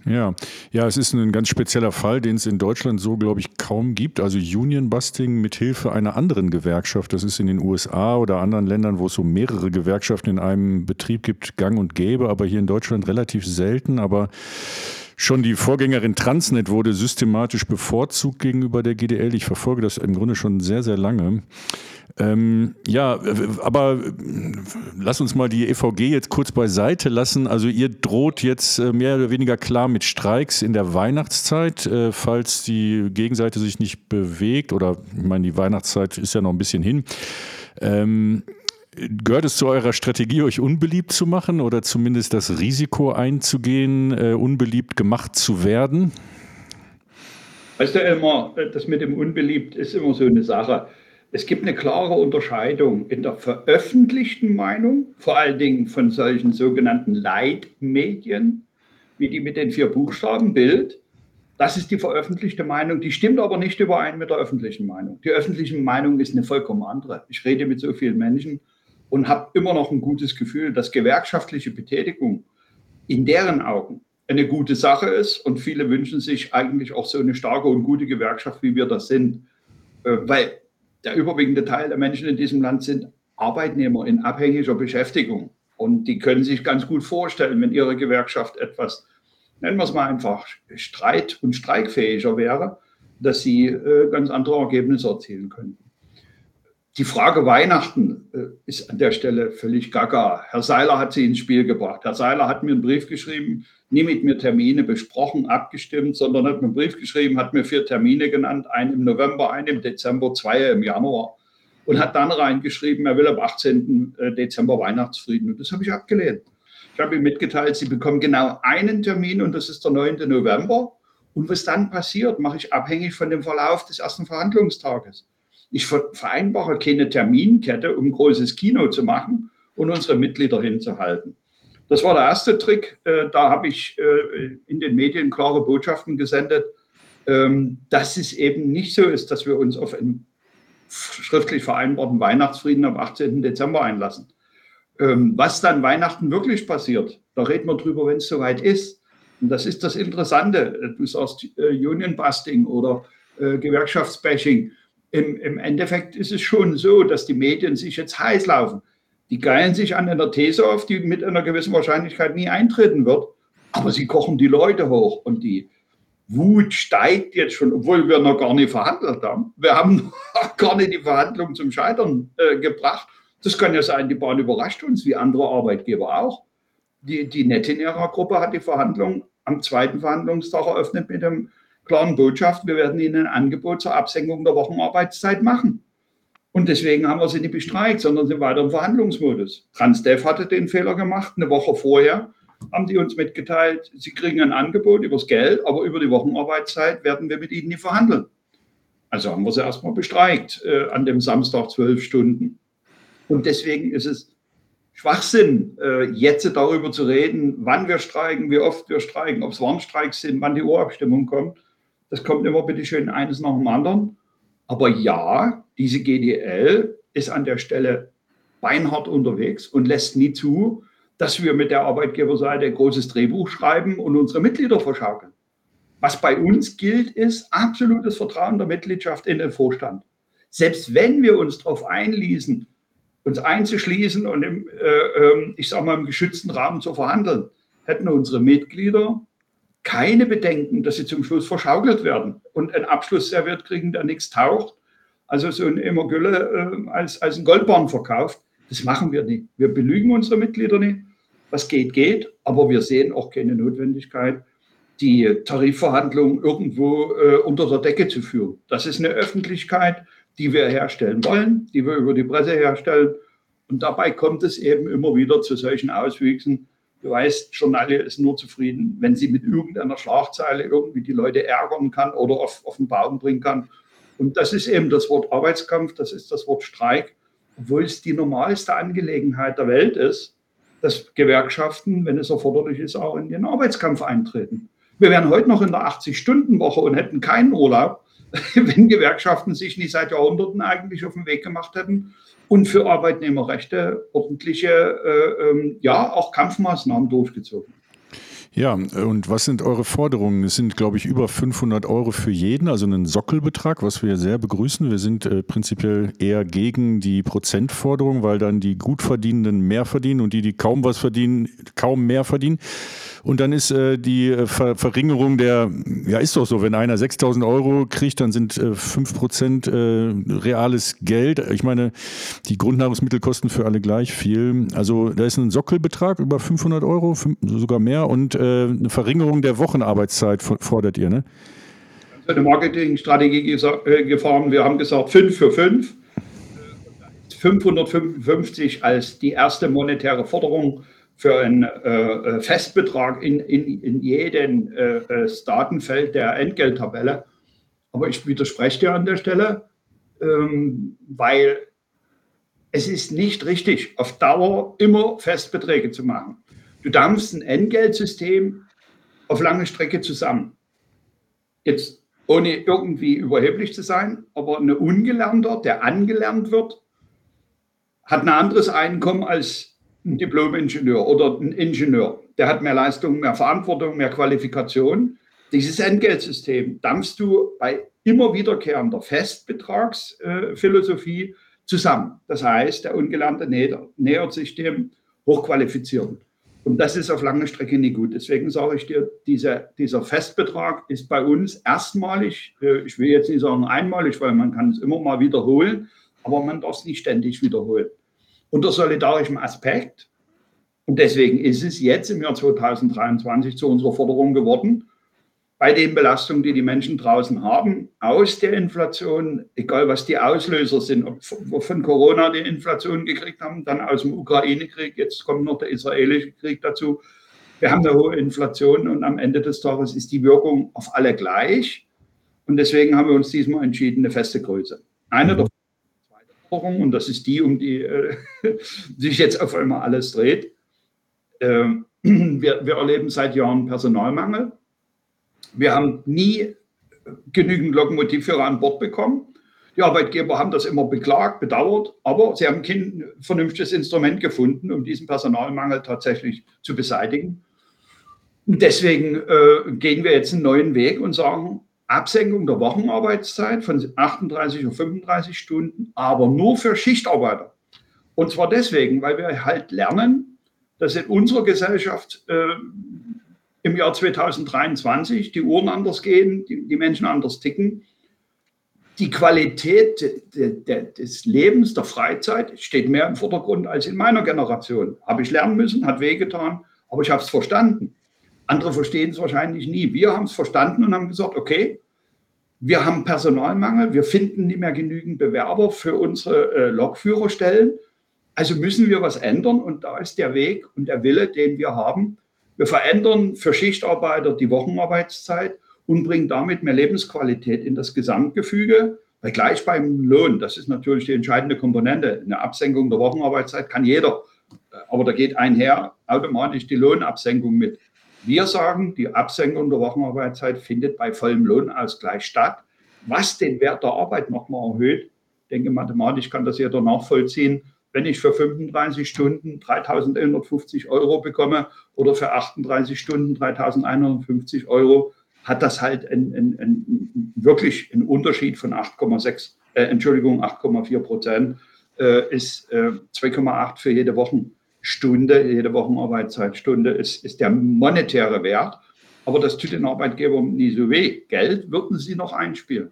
B: Ja, ja, es ist ein ganz spezieller Fall, den es in Deutschland so, glaube ich, kaum gibt. Also Union Busting mit Hilfe einer anderen Gewerkschaft. Das ist in den USA oder anderen Ländern, wo es so mehrere Gewerkschaften in einem Betrieb gibt, gang und gäbe, aber hier in Deutschland relativ selten. Aber Schon die Vorgängerin Transnet wurde systematisch bevorzugt gegenüber der GDL. Ich verfolge das im Grunde schon sehr, sehr lange. Ähm, ja, aber lass uns mal die EVG jetzt kurz beiseite lassen. Also ihr droht jetzt äh, mehr oder weniger klar mit Streiks in der Weihnachtszeit, äh, falls die Gegenseite sich nicht bewegt oder ich meine, die Weihnachtszeit ist ja noch ein bisschen hin. Ähm, Gehört es zu eurer Strategie, euch unbeliebt zu machen oder zumindest das Risiko einzugehen, äh, unbeliebt gemacht zu werden?
F: Weißt du, immer, das mit dem Unbeliebt ist immer so eine Sache. Es gibt eine klare Unterscheidung in der veröffentlichten Meinung, vor allen Dingen von solchen sogenannten Leitmedien, wie die mit den vier Buchstaben Bild. Das ist die veröffentlichte Meinung, die stimmt aber nicht überein mit der öffentlichen Meinung. Die öffentliche Meinung ist eine vollkommen andere. Ich rede mit so vielen Menschen und habe immer noch ein gutes Gefühl, dass gewerkschaftliche Betätigung in deren Augen eine gute Sache ist und viele wünschen sich eigentlich auch so eine starke und gute Gewerkschaft, wie wir das sind, äh, weil der überwiegende Teil der Menschen in diesem Land sind Arbeitnehmer in abhängiger Beschäftigung und die können sich ganz gut vorstellen, wenn ihre Gewerkschaft etwas, nennen wir es mal einfach, streit- und streikfähiger wäre, dass sie äh, ganz andere Ergebnisse erzielen könnten. Die Frage Weihnachten äh, ist an der Stelle völlig gaga. Herr Seiler hat sie ins Spiel gebracht. Herr Seiler hat mir einen Brief geschrieben, nie mit mir Termine besprochen, abgestimmt, sondern hat mir einen Brief geschrieben, hat mir vier Termine genannt, einen im November, einen im Dezember, zwei im Januar und hat dann reingeschrieben, er will am 18. Äh, Dezember Weihnachtsfrieden. Und das habe ich abgelehnt. Ich habe ihm mitgeteilt, Sie bekommen genau einen Termin und das ist der 9. November. Und was dann passiert, mache ich abhängig von dem Verlauf des ersten Verhandlungstages. Ich vereinbare keine Terminkette, um großes Kino zu machen und unsere Mitglieder hinzuhalten. Das war der erste Trick. Äh, da habe ich äh, in den Medien klare Botschaften gesendet, ähm, dass es eben nicht so ist, dass wir uns auf einen schriftlich vereinbarten Weihnachtsfrieden am 18. Dezember einlassen. Ähm, was dann Weihnachten wirklich passiert, da reden wir drüber, wenn es soweit ist. Und das ist das Interessante. Du sagst äh, Union Busting oder Gewerkschaftsbashing im, im Endeffekt ist es schon so, dass die Medien sich jetzt heiß laufen. Die geilen sich an einer These auf, die mit einer gewissen Wahrscheinlichkeit nie eintreten wird. Aber sie kochen die Leute hoch und die Wut steigt jetzt schon, obwohl wir noch gar nicht verhandelt haben. Wir haben noch gar nicht die Verhandlungen zum Scheitern äh, gebracht. Das kann ja sein, die Bahn überrascht uns, wie andere Arbeitgeber auch. Die, die Netinera-Gruppe hat die Verhandlungen am zweiten Verhandlungstag eröffnet mit dem klaren Botschaft, wir werden Ihnen ein Angebot zur Absenkung der Wochenarbeitszeit machen. Und deswegen haben wir sie nicht bestreikt, sondern sind weiter im Verhandlungsmodus. Transdev hatte den Fehler gemacht. Eine Woche vorher haben die uns mitgeteilt, sie kriegen ein Angebot übers Geld, aber über die Wochenarbeitszeit werden wir mit ihnen nicht verhandeln. Also haben wir sie erstmal bestreikt äh, an dem Samstag zwölf Stunden. Und deswegen ist es Schwachsinn, äh, jetzt darüber zu reden, wann wir streiken, wie oft wir streiken, ob es Warnstreiks sind, wann die Urabstimmung kommt. Das kommt immer bitte schön eines nach dem anderen. Aber ja, diese GDL ist an der Stelle beinhart unterwegs und lässt nie zu, dass wir mit der Arbeitgeberseite ein großes Drehbuch schreiben und unsere Mitglieder verschaukeln. Was bei uns gilt, ist absolutes Vertrauen der Mitgliedschaft in den Vorstand. Selbst wenn wir uns darauf einließen, uns einzuschließen und im, äh, ähm, ich sage mal, im geschützten Rahmen zu verhandeln, hätten unsere Mitglieder keine Bedenken, dass sie zum Schluss verschaukelt werden und einen Abschluss serviert kriegen, der nichts taucht. Also so ein Emmergülle äh, als, als ein Goldbarn verkauft. Das machen wir nicht. Wir belügen unsere Mitglieder nicht. Was geht, geht. Aber wir sehen auch keine Notwendigkeit, die Tarifverhandlungen irgendwo äh, unter der Decke zu führen. Das ist eine Öffentlichkeit, die wir herstellen wollen, die wir über die Presse herstellen. Und dabei kommt es eben immer wieder zu solchen Auswüchsen, Du weißt, Journalie ist nur zufrieden, wenn sie mit irgendeiner Schlagzeile irgendwie die Leute ärgern kann oder auf, auf den Baum bringen kann. Und das ist eben das Wort Arbeitskampf, das ist das Wort Streik, obwohl es die normalste Angelegenheit der Welt ist, dass Gewerkschaften, wenn es erforderlich ist, auch in den Arbeitskampf eintreten. Wir wären heute noch in der 80-Stunden-Woche und hätten keinen Urlaub, wenn Gewerkschaften sich nicht seit Jahrhunderten eigentlich auf den Weg gemacht hätten, und für Arbeitnehmerrechte ordentliche, äh, ähm, ja, auch Kampfmaßnahmen durchgezogen.
B: Ja, und was sind eure Forderungen? Es sind, glaube ich, über 500 Euro für jeden, also ein Sockelbetrag, was wir sehr begrüßen. Wir sind äh, prinzipiell eher gegen die Prozentforderung, weil dann die Gutverdienenden mehr verdienen und die, die kaum was verdienen, kaum mehr verdienen. Und dann ist äh, die äh, Ver Verringerung der, ja ist doch so, wenn einer 6000 Euro kriegt, dann sind äh, 5% äh, reales Geld. Ich meine, die Grundnahrungsmittel kosten für alle gleich viel. Also da ist ein Sockelbetrag über 500 Euro, sogar mehr und äh, eine Verringerung der Wochenarbeitszeit fordert ihr, ne?
F: Eine Marketingstrategie äh, gefahren. Wir haben gesagt, 5 für 5. 555 als die erste monetäre Forderung für einen äh, äh, Festbetrag in, in, in jedem äh, äh, Datenfeld der Entgelttabelle. Aber ich widerspreche dir an der Stelle, ähm, weil es ist nicht richtig, auf Dauer immer Festbeträge zu machen. Du dampfst ein Entgeltsystem auf lange Strecke zusammen. Jetzt ohne irgendwie überheblich zu sein, aber ein Ungelernter, der angelernt wird, hat ein anderes Einkommen als ein Diplom-Ingenieur oder ein Ingenieur. Der hat mehr Leistung, mehr Verantwortung, mehr Qualifikation. Dieses Entgeltsystem dampfst du bei immer wiederkehrender Festbetragsphilosophie zusammen. Das heißt, der Ungelernte nähert sich dem Hochqualifizierten. Und das ist auf lange Strecke nicht gut. Deswegen sage ich dir, dieser, dieser Festbetrag ist bei uns erstmalig, äh, ich will jetzt nicht sagen einmalig, weil man kann es immer mal wiederholen, aber man darf es nicht ständig wiederholen unter solidarischem Aspekt. Und deswegen ist es jetzt im Jahr 2023 zu unserer Forderung geworden, bei den Belastungen, die die Menschen draußen haben, aus der Inflation, egal was die Auslöser sind, ob von Corona die Inflation gekriegt haben, dann aus dem Ukraine-Krieg, jetzt kommt noch der israelische Krieg dazu. Wir haben eine hohe Inflation und am Ende des Tages ist die Wirkung auf alle gleich. Und deswegen haben wir uns diesmal entschieden, eine feste Größe. Eine der Forderung, und das ist die, um die äh, sich jetzt auf einmal alles dreht. Ähm, wir, wir erleben seit Jahren Personalmangel. Wir haben nie genügend Lokomotivführer an Bord bekommen. Die Arbeitgeber haben das immer beklagt, bedauert, aber sie haben kein vernünftiges Instrument gefunden, um diesen Personalmangel tatsächlich zu beseitigen. Deswegen äh, gehen wir jetzt einen neuen Weg und sagen, Absenkung der Wochenarbeitszeit von 38 auf 35 Stunden, aber nur für Schichtarbeiter. Und zwar deswegen, weil wir halt lernen, dass in unserer Gesellschaft äh, im Jahr 2023 die Uhren anders gehen, die, die Menschen anders ticken. Die Qualität de, de, des Lebens, der Freizeit steht mehr im Vordergrund als in meiner Generation. Habe ich lernen müssen, hat wehgetan, aber ich habe es verstanden. Andere verstehen es wahrscheinlich nie. Wir haben es verstanden und haben gesagt, okay, wir haben Personalmangel, wir finden nicht mehr genügend Bewerber für unsere äh, Lokführerstellen. Also müssen wir was ändern und da ist der Weg und der Wille, den wir haben. Wir verändern für Schichtarbeiter die Wochenarbeitszeit und bringen damit mehr Lebensqualität in das Gesamtgefüge. Weil gleich beim Lohn, das ist natürlich die entscheidende Komponente. Eine Absenkung der Wochenarbeitszeit kann jeder. Aber da geht einher automatisch die Lohnabsenkung mit. Wir sagen, die Absenkung der Wochenarbeitszeit findet bei vollem Lohnausgleich statt, was den Wert der Arbeit nochmal erhöht. Ich denke, mathematisch kann das jeder nachvollziehen. Wenn ich für 35 Stunden 3.150 Euro bekomme oder für 38 Stunden 3.150 Euro, hat das halt ein, ein, ein, wirklich einen Unterschied von 8,6, äh, Entschuldigung, 8,4 Prozent, äh, ist äh, 2,8 für jede Woche. Stunde, jede Wochenarbeitszeitstunde ist, ist der monetäre Wert. Aber das tut den Arbeitgebern nie so weh. Geld würden sie noch einspielen.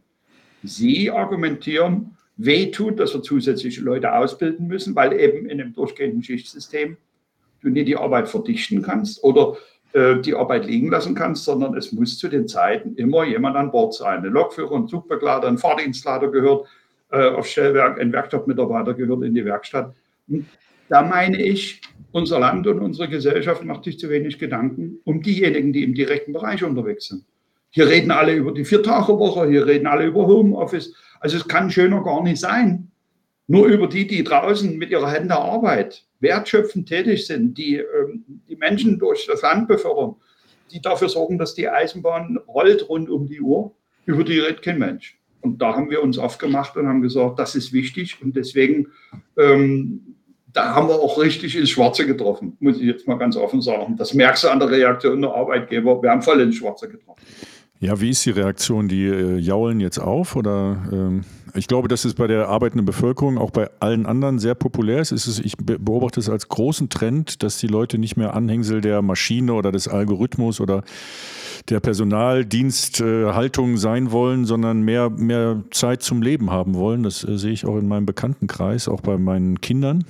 F: Sie argumentieren, weh tut, dass wir zusätzliche Leute ausbilden müssen, weil eben in einem durchgehenden Schichtsystem du nie die Arbeit verdichten kannst oder äh, die Arbeit liegen lassen kannst, sondern es muss zu den Zeiten immer jemand an Bord sein. Ein Lokführer, ein Zugbegleiter, ein Fahrdienstleiter gehört äh, aufs Stellwerk, ein Werkstattmitarbeiter gehört in die Werkstatt. Da meine ich, unser Land und unsere Gesellschaft macht sich zu wenig Gedanken um diejenigen, die im direkten Bereich unterwegs sind. Hier reden alle über die Vier-Tage-Woche, hier reden alle über Homeoffice. Also es kann schöner gar nicht sein. Nur über die, die draußen mit ihrer Hände Arbeit wertschöpfend tätig sind, die ähm, die Menschen durch das Land befördern, die dafür sorgen, dass die Eisenbahn rollt rund um die Uhr, über die redet kein Mensch. Und da haben wir uns aufgemacht und haben gesagt, das ist wichtig und deswegen ähm, da haben wir auch richtig ins Schwarze getroffen, muss ich jetzt mal ganz offen sagen. Das merkst du an der Reaktion der Arbeitgeber. Wir haben voll ins Schwarze getroffen.
B: Ja, wie ist die Reaktion? Die äh, jaulen jetzt auf? Oder ähm, ich glaube, dass es bei der arbeitenden Bevölkerung, auch bei allen anderen sehr populär ist. ist ich beobachte es als großen Trend, dass die Leute nicht mehr Anhängsel der Maschine oder des Algorithmus oder der Personaldiensthaltung sein wollen, sondern mehr, mehr Zeit zum Leben haben wollen. Das äh, sehe ich auch in meinem Bekanntenkreis, auch bei meinen Kindern.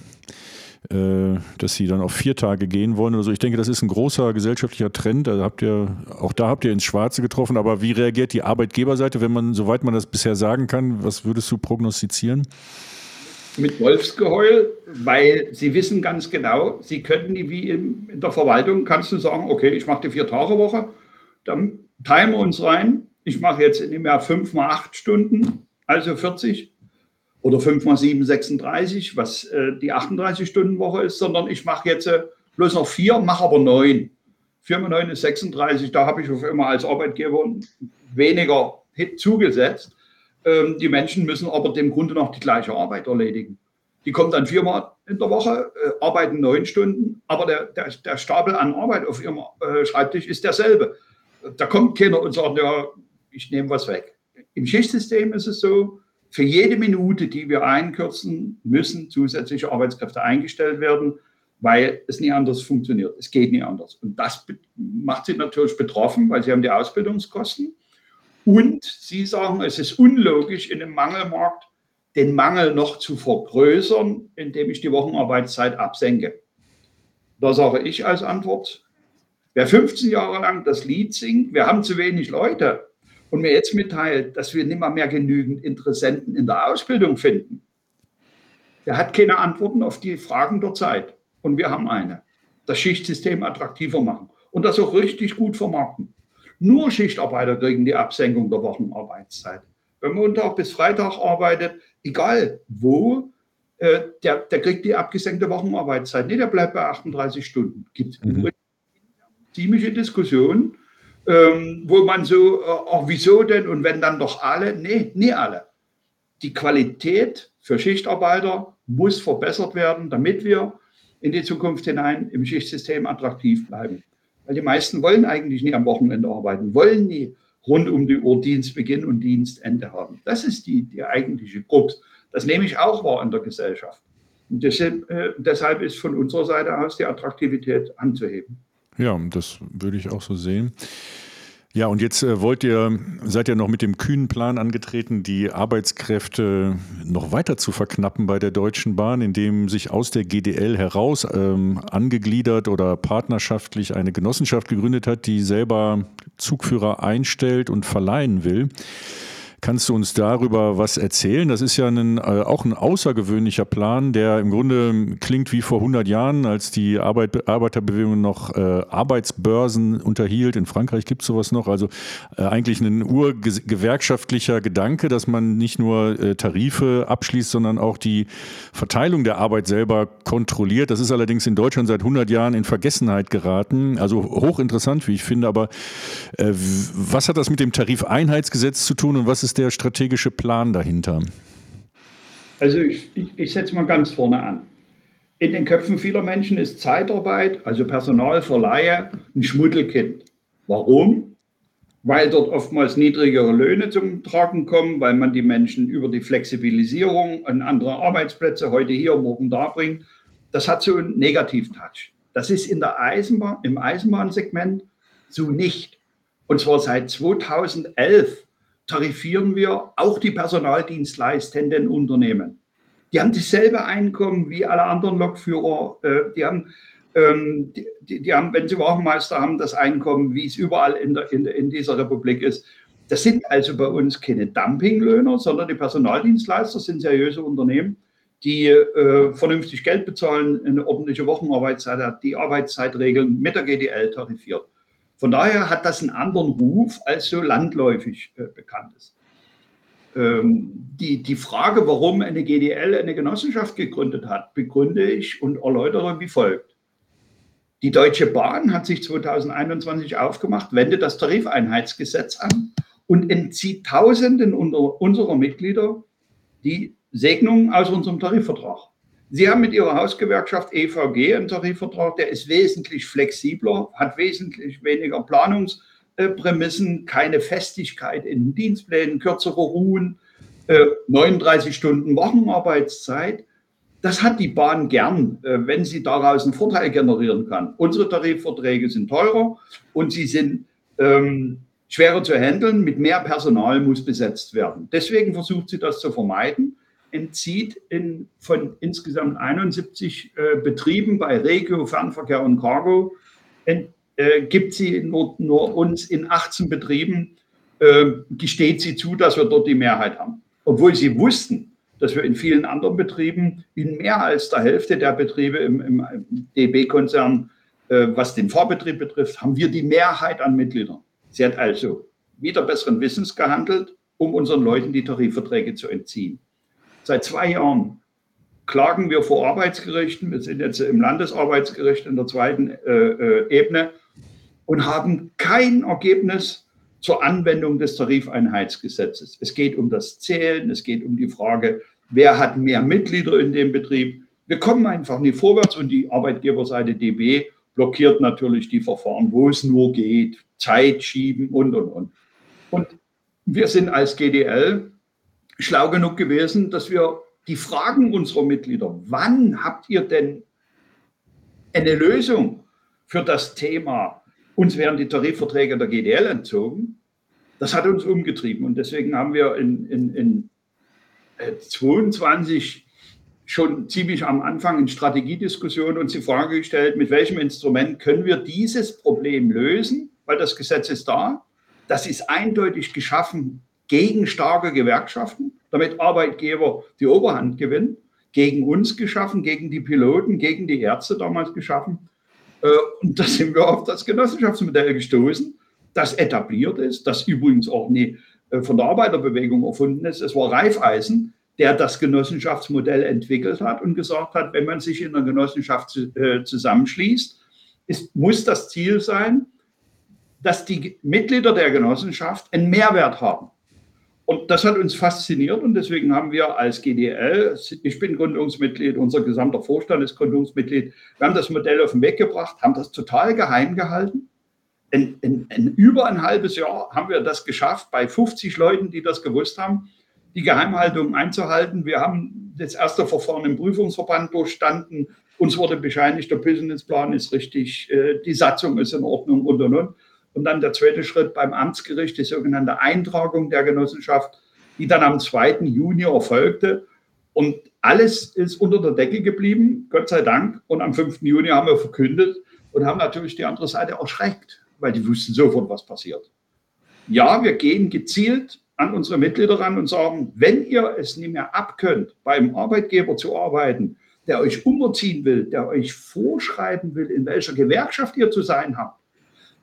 B: Äh, dass sie dann auf vier Tage gehen wollen oder so. Ich denke, das ist ein großer gesellschaftlicher Trend. Also habt ihr, auch da habt ihr ins Schwarze getroffen. Aber wie reagiert die Arbeitgeberseite, wenn man, soweit man das bisher sagen kann, was würdest du prognostizieren?
F: Mit Wolfsgeheul, weil sie wissen ganz genau, sie könnten die wie in, in der Verwaltung, kannst du sagen, okay, ich mache die Vier-Tage-Woche, dann teilen wir uns rein. Ich mache jetzt nicht mehr fünf mal acht Stunden, also 40 oder 5 mal 7, 36, was äh, die 38-Stunden-Woche ist, sondern ich mache jetzt äh, bloß noch vier, mache aber neun. 4 mal 9 ist 36, da habe ich auf immer als Arbeitgeber weniger zugesetzt. Ähm, die Menschen müssen aber dem Grunde noch die gleiche Arbeit erledigen. Die kommen dann viermal in der Woche, äh, arbeiten neun Stunden, aber der, der, der, Stapel an Arbeit auf ihrem äh, Schreibtisch ist derselbe. Da kommt keiner und sagt, ja, ich nehme was weg. Im Schichtsystem ist es so, für jede Minute, die wir einkürzen, müssen zusätzliche Arbeitskräfte eingestellt werden, weil es nie anders funktioniert. Es geht nie anders. Und das macht sie natürlich betroffen, weil sie haben die Ausbildungskosten. Und sie sagen, es ist unlogisch, in einem Mangelmarkt den Mangel noch zu vergrößern, indem ich die Wochenarbeitszeit absenke. Da sage ich als Antwort, wer 15 Jahre lang das Lied singt, wir haben zu wenig Leute, und mir jetzt mitteilt, dass wir nicht mehr, mehr genügend Interessenten in der Ausbildung finden, der hat keine Antworten auf die Fragen der Zeit. Und wir haben eine. Das Schichtsystem attraktiver machen und das auch richtig gut vermarkten. Nur Schichtarbeiter kriegen die Absenkung der Wochenarbeitszeit. Wenn man Montag bis Freitag arbeitet, egal wo, äh, der, der kriegt die abgesenkte Wochenarbeitszeit. Nee, der bleibt bei 38 Stunden. Gibt es mhm. Ziemliche Diskussionen, ähm, wo man so, äh, auch wieso denn und wenn dann doch alle? Nee, nie alle. Die Qualität für Schichtarbeiter muss verbessert werden, damit wir in die Zukunft hinein im Schichtsystem attraktiv bleiben. Weil die meisten wollen eigentlich nie am Wochenende arbeiten, wollen nie rund um die Uhr Dienstbeginn und Dienstende haben. Das ist die, die eigentliche Krux. Das nehme ich auch wahr in der Gesellschaft. Und deshalb, äh, deshalb ist von unserer Seite aus die Attraktivität anzuheben.
B: Ja, das würde ich auch so sehen. Ja, und jetzt äh, wollt ihr, seid ihr noch mit dem kühnen Plan angetreten, die Arbeitskräfte noch weiter zu verknappen bei der Deutschen Bahn, indem sich aus der GDL heraus ähm, angegliedert oder partnerschaftlich eine Genossenschaft gegründet hat, die selber Zugführer einstellt und verleihen will. Kannst du uns darüber was erzählen? Das ist ja ein, äh, auch ein außergewöhnlicher Plan, der im Grunde klingt wie vor 100 Jahren, als die Arbeit, Arbeiterbewegung noch äh, Arbeitsbörsen unterhielt. In Frankreich gibt es sowas noch. Also äh, eigentlich ein urgewerkschaftlicher Gedanke, dass man nicht nur äh, Tarife abschließt, sondern auch die Verteilung der Arbeit selber kontrolliert. Das ist allerdings in Deutschland seit 100 Jahren in Vergessenheit geraten. Also hochinteressant, wie ich finde. Aber äh, was hat das mit dem Tarifeinheitsgesetz zu tun und was ist ist der strategische Plan dahinter?
F: Also ich, ich, ich setze mal ganz vorne an. In den Köpfen vieler Menschen ist Zeitarbeit, also Personalverleihe, ein Schmuddelkind. Warum? Weil dort oftmals niedrigere Löhne zum Tragen kommen, weil man die Menschen über die Flexibilisierung an andere Arbeitsplätze heute hier, morgen da bringt. Das hat so einen Negativ-Touch. Das ist in der Eisenbahn, im Eisenbahnsegment so nicht. Und zwar seit 2011 tarifieren wir auch die personaldienstleistenden Unternehmen. Die haben dasselbe Einkommen wie alle anderen Lokführer. Äh, die haben, ähm, die, die, haben, wenn sie Wochenmeister haben, das Einkommen, wie es überall in, der, in, in dieser Republik ist. Das sind also bei uns keine Dumpinglöhner, sondern die Personaldienstleister sind seriöse Unternehmen, die äh, vernünftig Geld bezahlen, eine ordentliche Wochenarbeitszeit die Arbeitszeitregeln mit der GDL tarifiert. Von daher hat das einen anderen Ruf, als so landläufig äh, bekannt ist. Ähm, die, die Frage, warum eine GDL eine Genossenschaft gegründet hat, begründe ich und erläutere wie folgt. Die Deutsche Bahn hat sich 2021 aufgemacht, wendet das Tarifeinheitsgesetz an und entzieht Tausenden unserer Mitglieder die Segnung aus unserem Tarifvertrag. Sie haben mit Ihrer Hausgewerkschaft EVG einen Tarifvertrag, der ist wesentlich flexibler, hat wesentlich weniger Planungsprämissen, keine Festigkeit in den Dienstplänen, kürzere Ruhen, 39 äh, Stunden Wochenarbeitszeit. Das hat die Bahn gern, äh, wenn sie daraus einen Vorteil generieren kann. Unsere Tarifverträge sind teurer und sie sind ähm, schwerer zu handeln. Mit mehr Personal muss besetzt werden. Deswegen versucht sie das zu vermeiden entzieht in, von insgesamt 71 äh, Betrieben bei Regio, Fernverkehr und Cargo, ent, äh, gibt sie nur, nur, uns in 18 Betrieben, äh, gesteht sie zu, dass wir dort die Mehrheit haben. Obwohl sie wussten, dass wir in vielen anderen Betrieben, in mehr als der Hälfte der Betriebe im, im DB-Konzern, äh, was den Fahrbetrieb betrifft, haben wir die Mehrheit an Mitgliedern. Sie hat also wieder besseren Wissens gehandelt, um unseren Leuten die Tarifverträge zu entziehen. Seit zwei Jahren klagen wir vor Arbeitsgerichten. Wir sind jetzt im Landesarbeitsgericht in der zweiten äh, äh, Ebene und haben kein Ergebnis zur Anwendung des Tarifeinheitsgesetzes. Es geht um das Zählen, es geht um die Frage, wer hat mehr Mitglieder in dem Betrieb. Wir kommen einfach nicht vorwärts und die Arbeitgeberseite DB blockiert natürlich die Verfahren, wo es nur geht, Zeit schieben und, und, und. Und wir sind als GDL schlau genug gewesen, dass wir die Fragen unserer Mitglieder, wann habt ihr denn eine Lösung für das Thema, uns werden die Tarifverträge der GDL entzogen, das hat uns umgetrieben. Und deswegen haben wir in, in, in 22 äh, schon ziemlich am Anfang in Strategiediskussionen uns die Frage gestellt, mit welchem Instrument können wir dieses Problem lösen, weil das Gesetz ist da, das ist eindeutig geschaffen gegen starke Gewerkschaften, damit Arbeitgeber die Oberhand gewinnen, gegen uns geschaffen, gegen die Piloten, gegen die Ärzte damals geschaffen. Äh, und da sind wir auf das Genossenschaftsmodell gestoßen, das etabliert ist, das übrigens auch nie äh, von der Arbeiterbewegung erfunden ist. Es war Reifeisen, der das Genossenschaftsmodell entwickelt hat und gesagt hat, wenn man sich in einer Genossenschaft äh, zusammenschließt, ist, muss das Ziel sein, dass die Mitglieder der Genossenschaft einen Mehrwert haben. Und das hat uns fasziniert und deswegen haben wir als GDL, ich bin Gründungsmitglied, unser gesamter Vorstand ist Gründungsmitglied, wir haben das Modell auf den Weg gebracht, haben das total geheim gehalten. In, in, in über ein halbes Jahr haben wir das geschafft, bei 50 Leuten, die das gewusst haben, die Geheimhaltung einzuhalten. Wir haben das erste Verfahren im Prüfungsverband durchstanden. Uns wurde bescheinigt, der Businessplan ist richtig, äh, die Satzung ist in Ordnung und und und. Und dann der zweite Schritt beim Amtsgericht, die sogenannte Eintragung der Genossenschaft, die dann am 2. Juni erfolgte. Und alles ist unter der Decke geblieben, Gott sei Dank. Und am 5. Juni haben wir verkündet und haben natürlich die andere Seite erschreckt, weil die wussten sofort, was passiert. Ja, wir gehen gezielt an unsere Mitglieder ran und sagen, wenn ihr es nicht mehr abkönnt, beim Arbeitgeber zu arbeiten, der euch umerziehen will, der euch vorschreiben will, in welcher Gewerkschaft ihr zu sein habt,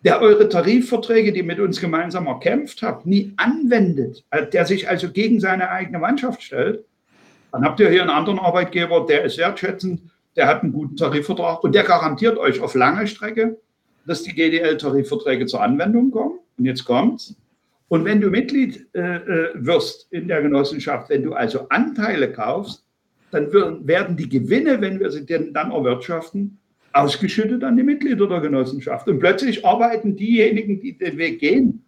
F: der eure Tarifverträge, die mit uns gemeinsam erkämpft habt, nie anwendet, äh, der sich also gegen seine eigene Mannschaft stellt, dann habt ihr hier einen anderen Arbeitgeber, der ist wertschätzend, der hat einen guten Tarifvertrag und der garantiert euch auf lange Strecke, dass die GDL-Tarifverträge zur Anwendung kommen. Und jetzt kommt's. Und wenn du Mitglied äh, äh wirst in der Genossenschaft, wenn du also Anteile kaufst, dann werden die Gewinne, wenn wir sie dann erwirtschaften, ausgeschüttet an die Mitglieder der Genossenschaft. Und plötzlich arbeiten diejenigen, die den Weg gehen,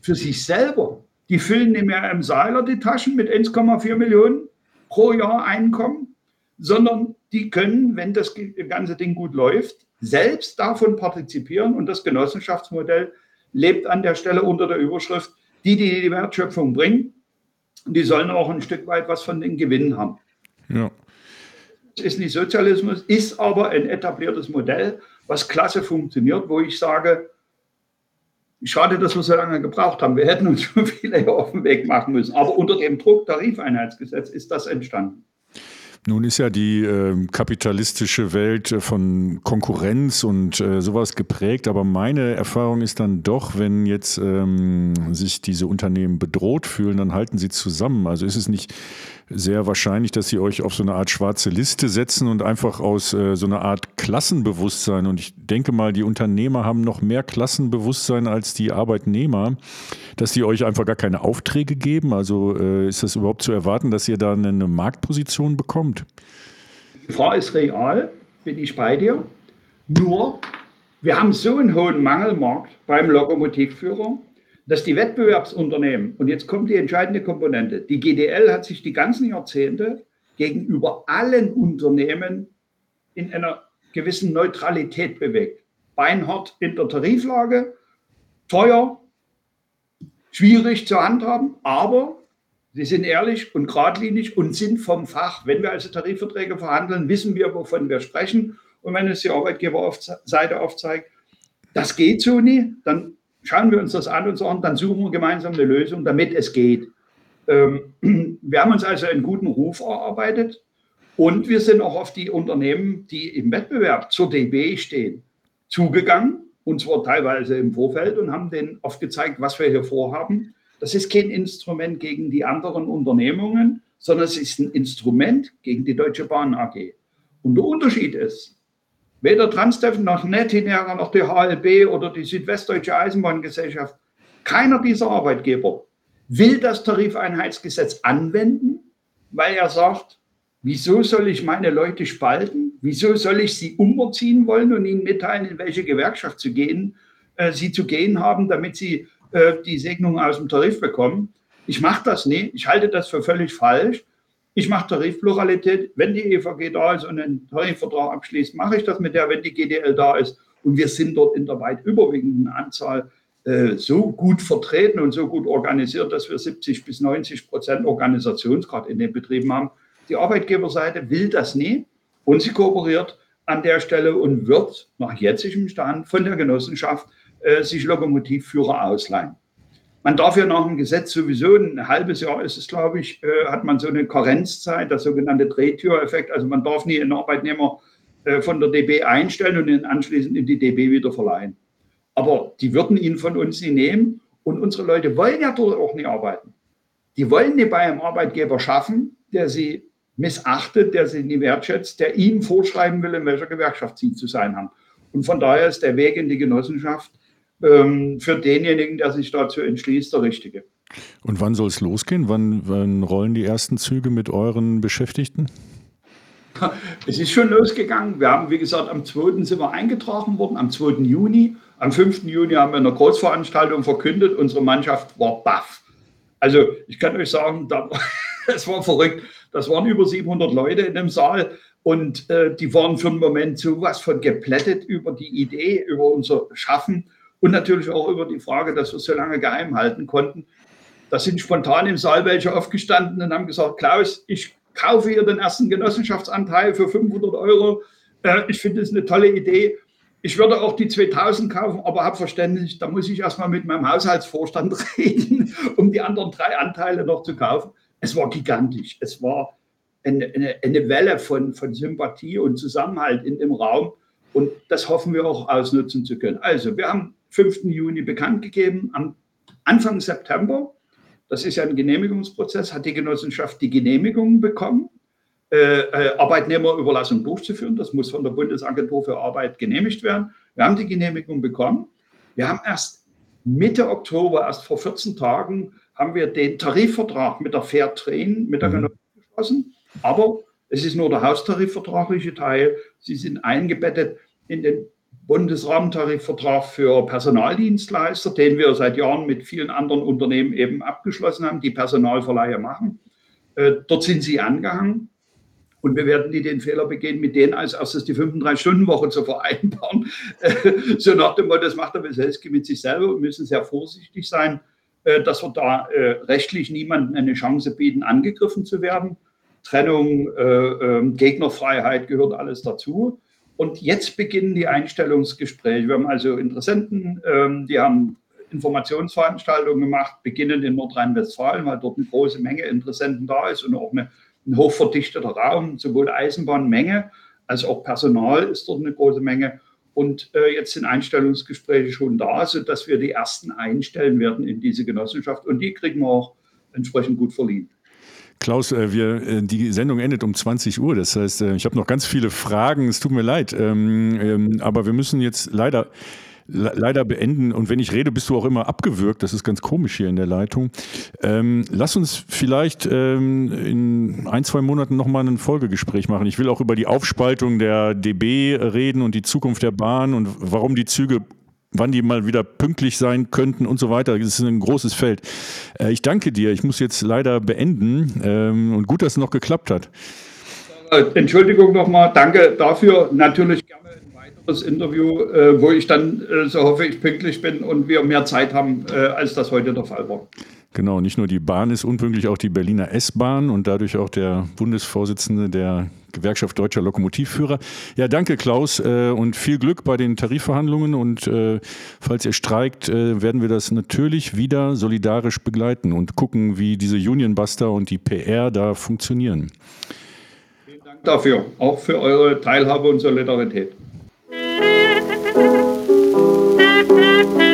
F: für sich selber. Die füllen nicht mehr im Seiler die Taschen mit 1,4 Millionen pro Jahr Einkommen, sondern die können, wenn das ganze Ding gut läuft, selbst davon partizipieren. Und das Genossenschaftsmodell lebt an der Stelle unter der Überschrift, die, die die Wertschöpfung bringen, die sollen auch ein Stück weit was von den Gewinnen haben. Ja ist nicht Sozialismus, ist aber ein etabliertes Modell, was klasse funktioniert, wo ich sage, schade, dass wir so lange gebraucht haben. Wir hätten uns schon viele auf den Weg machen müssen. Aber unter dem Druck Tarifeinheitsgesetz ist das entstanden.
B: Nun ist ja die äh, kapitalistische Welt äh, von Konkurrenz und äh, sowas geprägt, aber meine Erfahrung ist dann doch, wenn jetzt ähm, sich diese Unternehmen bedroht fühlen, dann halten sie zusammen. Also ist es nicht sehr wahrscheinlich, dass sie euch auf so eine Art schwarze Liste setzen und einfach aus äh, so einer Art Klassenbewusstsein. Und ich denke mal, die Unternehmer haben noch mehr Klassenbewusstsein als die Arbeitnehmer, dass die euch einfach gar keine Aufträge geben. Also äh, ist das überhaupt zu erwarten, dass ihr da eine Marktposition bekommt?
F: Die Gefahr ist real, bin ich bei dir. Nur, wir haben so einen hohen Mangelmarkt beim Lokomotivführer, dass die Wettbewerbsunternehmen, und jetzt kommt die entscheidende Komponente, die GDL hat sich die ganzen Jahrzehnte gegenüber allen Unternehmen in einer gewissen Neutralität bewegt. Beinhart in der Tariflage, teuer, schwierig zu handhaben, aber sie sind ehrlich und geradlinig und sind vom Fach. Wenn wir also Tarifverträge verhandeln, wissen wir, wovon wir sprechen. Und wenn es die Arbeitgeberseite aufzeigt, das geht so nie, dann schauen wir uns das an und sagen, dann suchen wir gemeinsam eine Lösung, damit es geht. Ähm, wir haben uns also einen guten Ruf erarbeitet und wir sind auch auf die Unternehmen, die im Wettbewerb zur DB stehen, zugegangen, und zwar teilweise im Vorfeld und haben denen oft gezeigt, was wir hier vorhaben. Das ist kein Instrument gegen die anderen Unternehmungen, sondern es ist ein Instrument gegen die Deutsche Bahn AG. Und der Unterschied ist, weder Transdev noch Netinera noch die HLB oder die Südwestdeutsche Eisenbahngesellschaft, keiner dieser Arbeitgeber will das Tarifeinheitsgesetz anwenden, weil er sagt, wieso soll ich meine Leute spalten? Wieso soll ich sie umziehen wollen und ihnen mitteilen, in welche Gewerkschaft zu gehen, äh, sie zu gehen haben, damit sie äh, die Segnung aus dem Tarif bekommen? Ich mache das nicht. Ich halte das für völlig falsch. Ich mache Tarifpluralität. Wenn die EVG da ist und einen Tarifvertrag abschließt, mache ich das mit der, wenn die GDL da ist. Und wir sind dort in der weit überwiegenden Anzahl äh, so gut vertreten und so gut organisiert, dass wir 70 bis 90 Prozent Organisationsgrad in den Betrieben haben. Die Arbeitgeberseite will das nie und sie kooperiert an der Stelle und wird nach jetzigem Stand von der Genossenschaft äh, sich Lokomotivführer ausleihen. Man darf ja nach dem Gesetz sowieso ein halbes Jahr ist es, glaube ich, äh, hat man so eine Karenzzeit, das sogenannte Drehtüreffekt. Also man darf nie einen Arbeitnehmer äh, von der DB einstellen und ihn anschließend in die DB wieder verleihen. Aber die würden ihn von uns nie nehmen und unsere Leute wollen ja dort auch nie arbeiten. Die wollen nicht bei einem Arbeitgeber schaffen, der sie missachtet, der sie nie wertschätzt, der ihnen vorschreiben will, in welcher Gewerkschaft sie zu sein haben. Und von daher ist der Weg in die Genossenschaft ähm, für denjenigen, der sich dazu entschließt, der richtige.
B: Und wann soll es losgehen? Wann, wann rollen die ersten Züge mit euren Beschäftigten?
F: Es ist schon losgegangen. Wir haben, wie gesagt, am 2. sind wir eingetragen worden, am 2. Juni. Am 5. Juni haben wir eine Großveranstaltung verkündet. Unsere Mannschaft war baff. Also ich kann euch sagen, es war verrückt. Das waren über 700 Leute in dem Saal und äh, die waren für einen Moment so was von geplättet über die Idee, über unser Schaffen und natürlich auch über die Frage, dass wir es so lange geheim halten konnten. Da sind spontan im Saal welche aufgestanden und haben gesagt, Klaus, ich kaufe hier den ersten Genossenschaftsanteil für 500 Euro. Äh, ich finde es eine tolle Idee. Ich würde auch die 2000 kaufen, aber habe Verständnis, da muss ich erstmal mit meinem Haushaltsvorstand reden, um die anderen drei Anteile noch zu kaufen. Es war gigantisch. Es war eine, eine, eine Welle von, von Sympathie und Zusammenhalt in dem Raum. Und das hoffen wir auch ausnutzen zu können. Also, wir haben 5. Juni bekannt gegeben. Am Anfang September, das ist ja ein Genehmigungsprozess, hat die Genossenschaft die Genehmigung bekommen, äh, äh, Arbeitnehmerüberlassung durchzuführen. Das muss von der Bundesagentur für Arbeit genehmigt werden. Wir haben die Genehmigung bekommen. Wir haben erst Mitte Oktober, erst vor 14 Tagen, haben wir den Tarifvertrag mit der Fairtrain, mit der mhm. Genossenschaft geschlossen. Aber es ist nur der haustarifvertragliche Teil. Sie sind eingebettet in den Bundesrahmentarifvertrag für Personaldienstleister, den wir seit Jahren mit vielen anderen Unternehmen eben abgeschlossen haben, die Personalverleihe machen. Äh, dort sind sie angehangen. Und wir werden nie den Fehler begehen, mit denen als erstes die 35-Stunden-Woche zu vereinbaren. Äh, so nach dem Motto, das macht der Weselski mit sich selber. Wir müssen sehr vorsichtig sein. Äh, dass wir da rechtlich niemandem eine Chance bieten, angegriffen zu werden. Trennung, äh, ähm, Gegnerfreiheit gehört alles dazu. Und jetzt beginnen die Einstellungsgespräche. Wir haben also Interessenten, ähm, die haben Informationsveranstaltungen gemacht, beginnen in Nordrhein-Westfalen, weil dort eine große Menge Interessenten da ist und auch eine, ein hochverdichteter Raum, sowohl Eisenbahnmenge als auch Personal ist dort eine große Menge. Und äh, jetzt sind Einstellungsgespräche schon da, sodass wir die ersten einstellen werden in diese Genossenschaft. Und die kriegen wir auch entsprechend gut verliehen.
B: Klaus, äh, wir, äh, die Sendung endet um 20 Uhr. Das heißt, äh, ich habe noch ganz viele Fragen. Es tut mir leid. Ähm, ähm, aber wir müssen jetzt leider leider beenden. Und wenn ich rede, bist du auch immer abgewürgt. Das ist ganz komisch hier in der Leitung. Ähm, lass uns vielleicht ähm, in ein, zwei Monaten nochmal ein Folgegespräch machen. Ich will auch über die Aufspaltung der DB reden und die Zukunft der Bahn und warum die Züge wann die mal wieder pünktlich sein könnten und so weiter. Das ist ein großes Feld. Äh, ich danke dir. Ich muss jetzt leider beenden. Ähm, und gut, dass es noch geklappt hat.
F: Äh, Entschuldigung nochmal. Danke dafür. Natürlich gerne ein weiteres Interview, äh, wo ich dann, so hoffe ich, pünktlich bin und wir mehr Zeit haben, als das heute der Fall war.
B: Genau, nicht nur die Bahn ist unpünktlich, auch die Berliner S-Bahn und dadurch auch der Bundesvorsitzende der Gewerkschaft Deutscher Lokomotivführer. Ja, danke Klaus äh, und viel Glück bei den Tarifverhandlungen und äh, falls ihr streikt, äh, werden wir das natürlich wieder solidarisch begleiten und gucken, wie diese Unionbuster und die PR da funktionieren.
F: Vielen Dank dafür, auch für eure Teilhabe und Solidarität.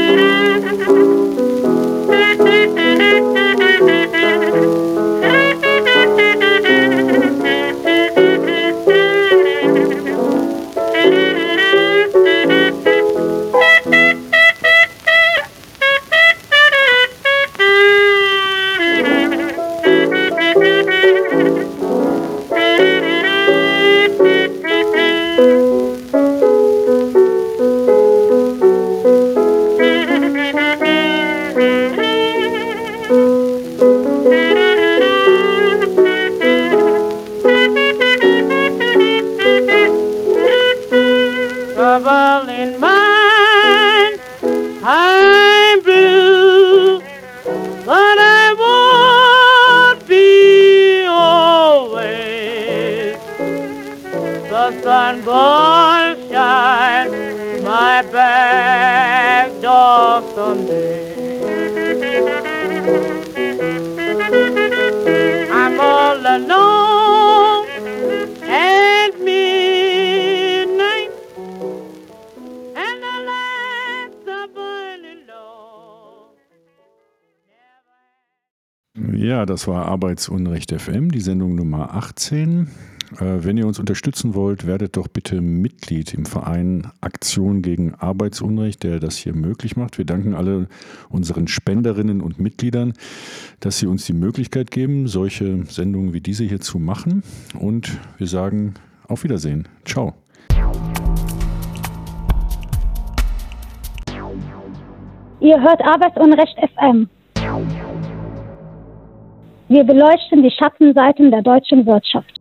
B: das war Arbeitsunrecht FM, die Sendung Nummer 18. Äh, wenn ihr uns unterstützen wollt, werdet doch bitte Mitglied im Verein Aktion gegen Arbeitsunrecht, der das hier möglich macht. Wir danken alle unseren Spenderinnen und Mitgliedern, dass sie uns die Möglichkeit geben, solche Sendungen wie diese hier zu machen. Und wir sagen auf Wiedersehen. Ciao.
G: Ihr hört Arbeitsunrecht FM. Wir beleuchten die Schattenseiten der deutschen Wirtschaft.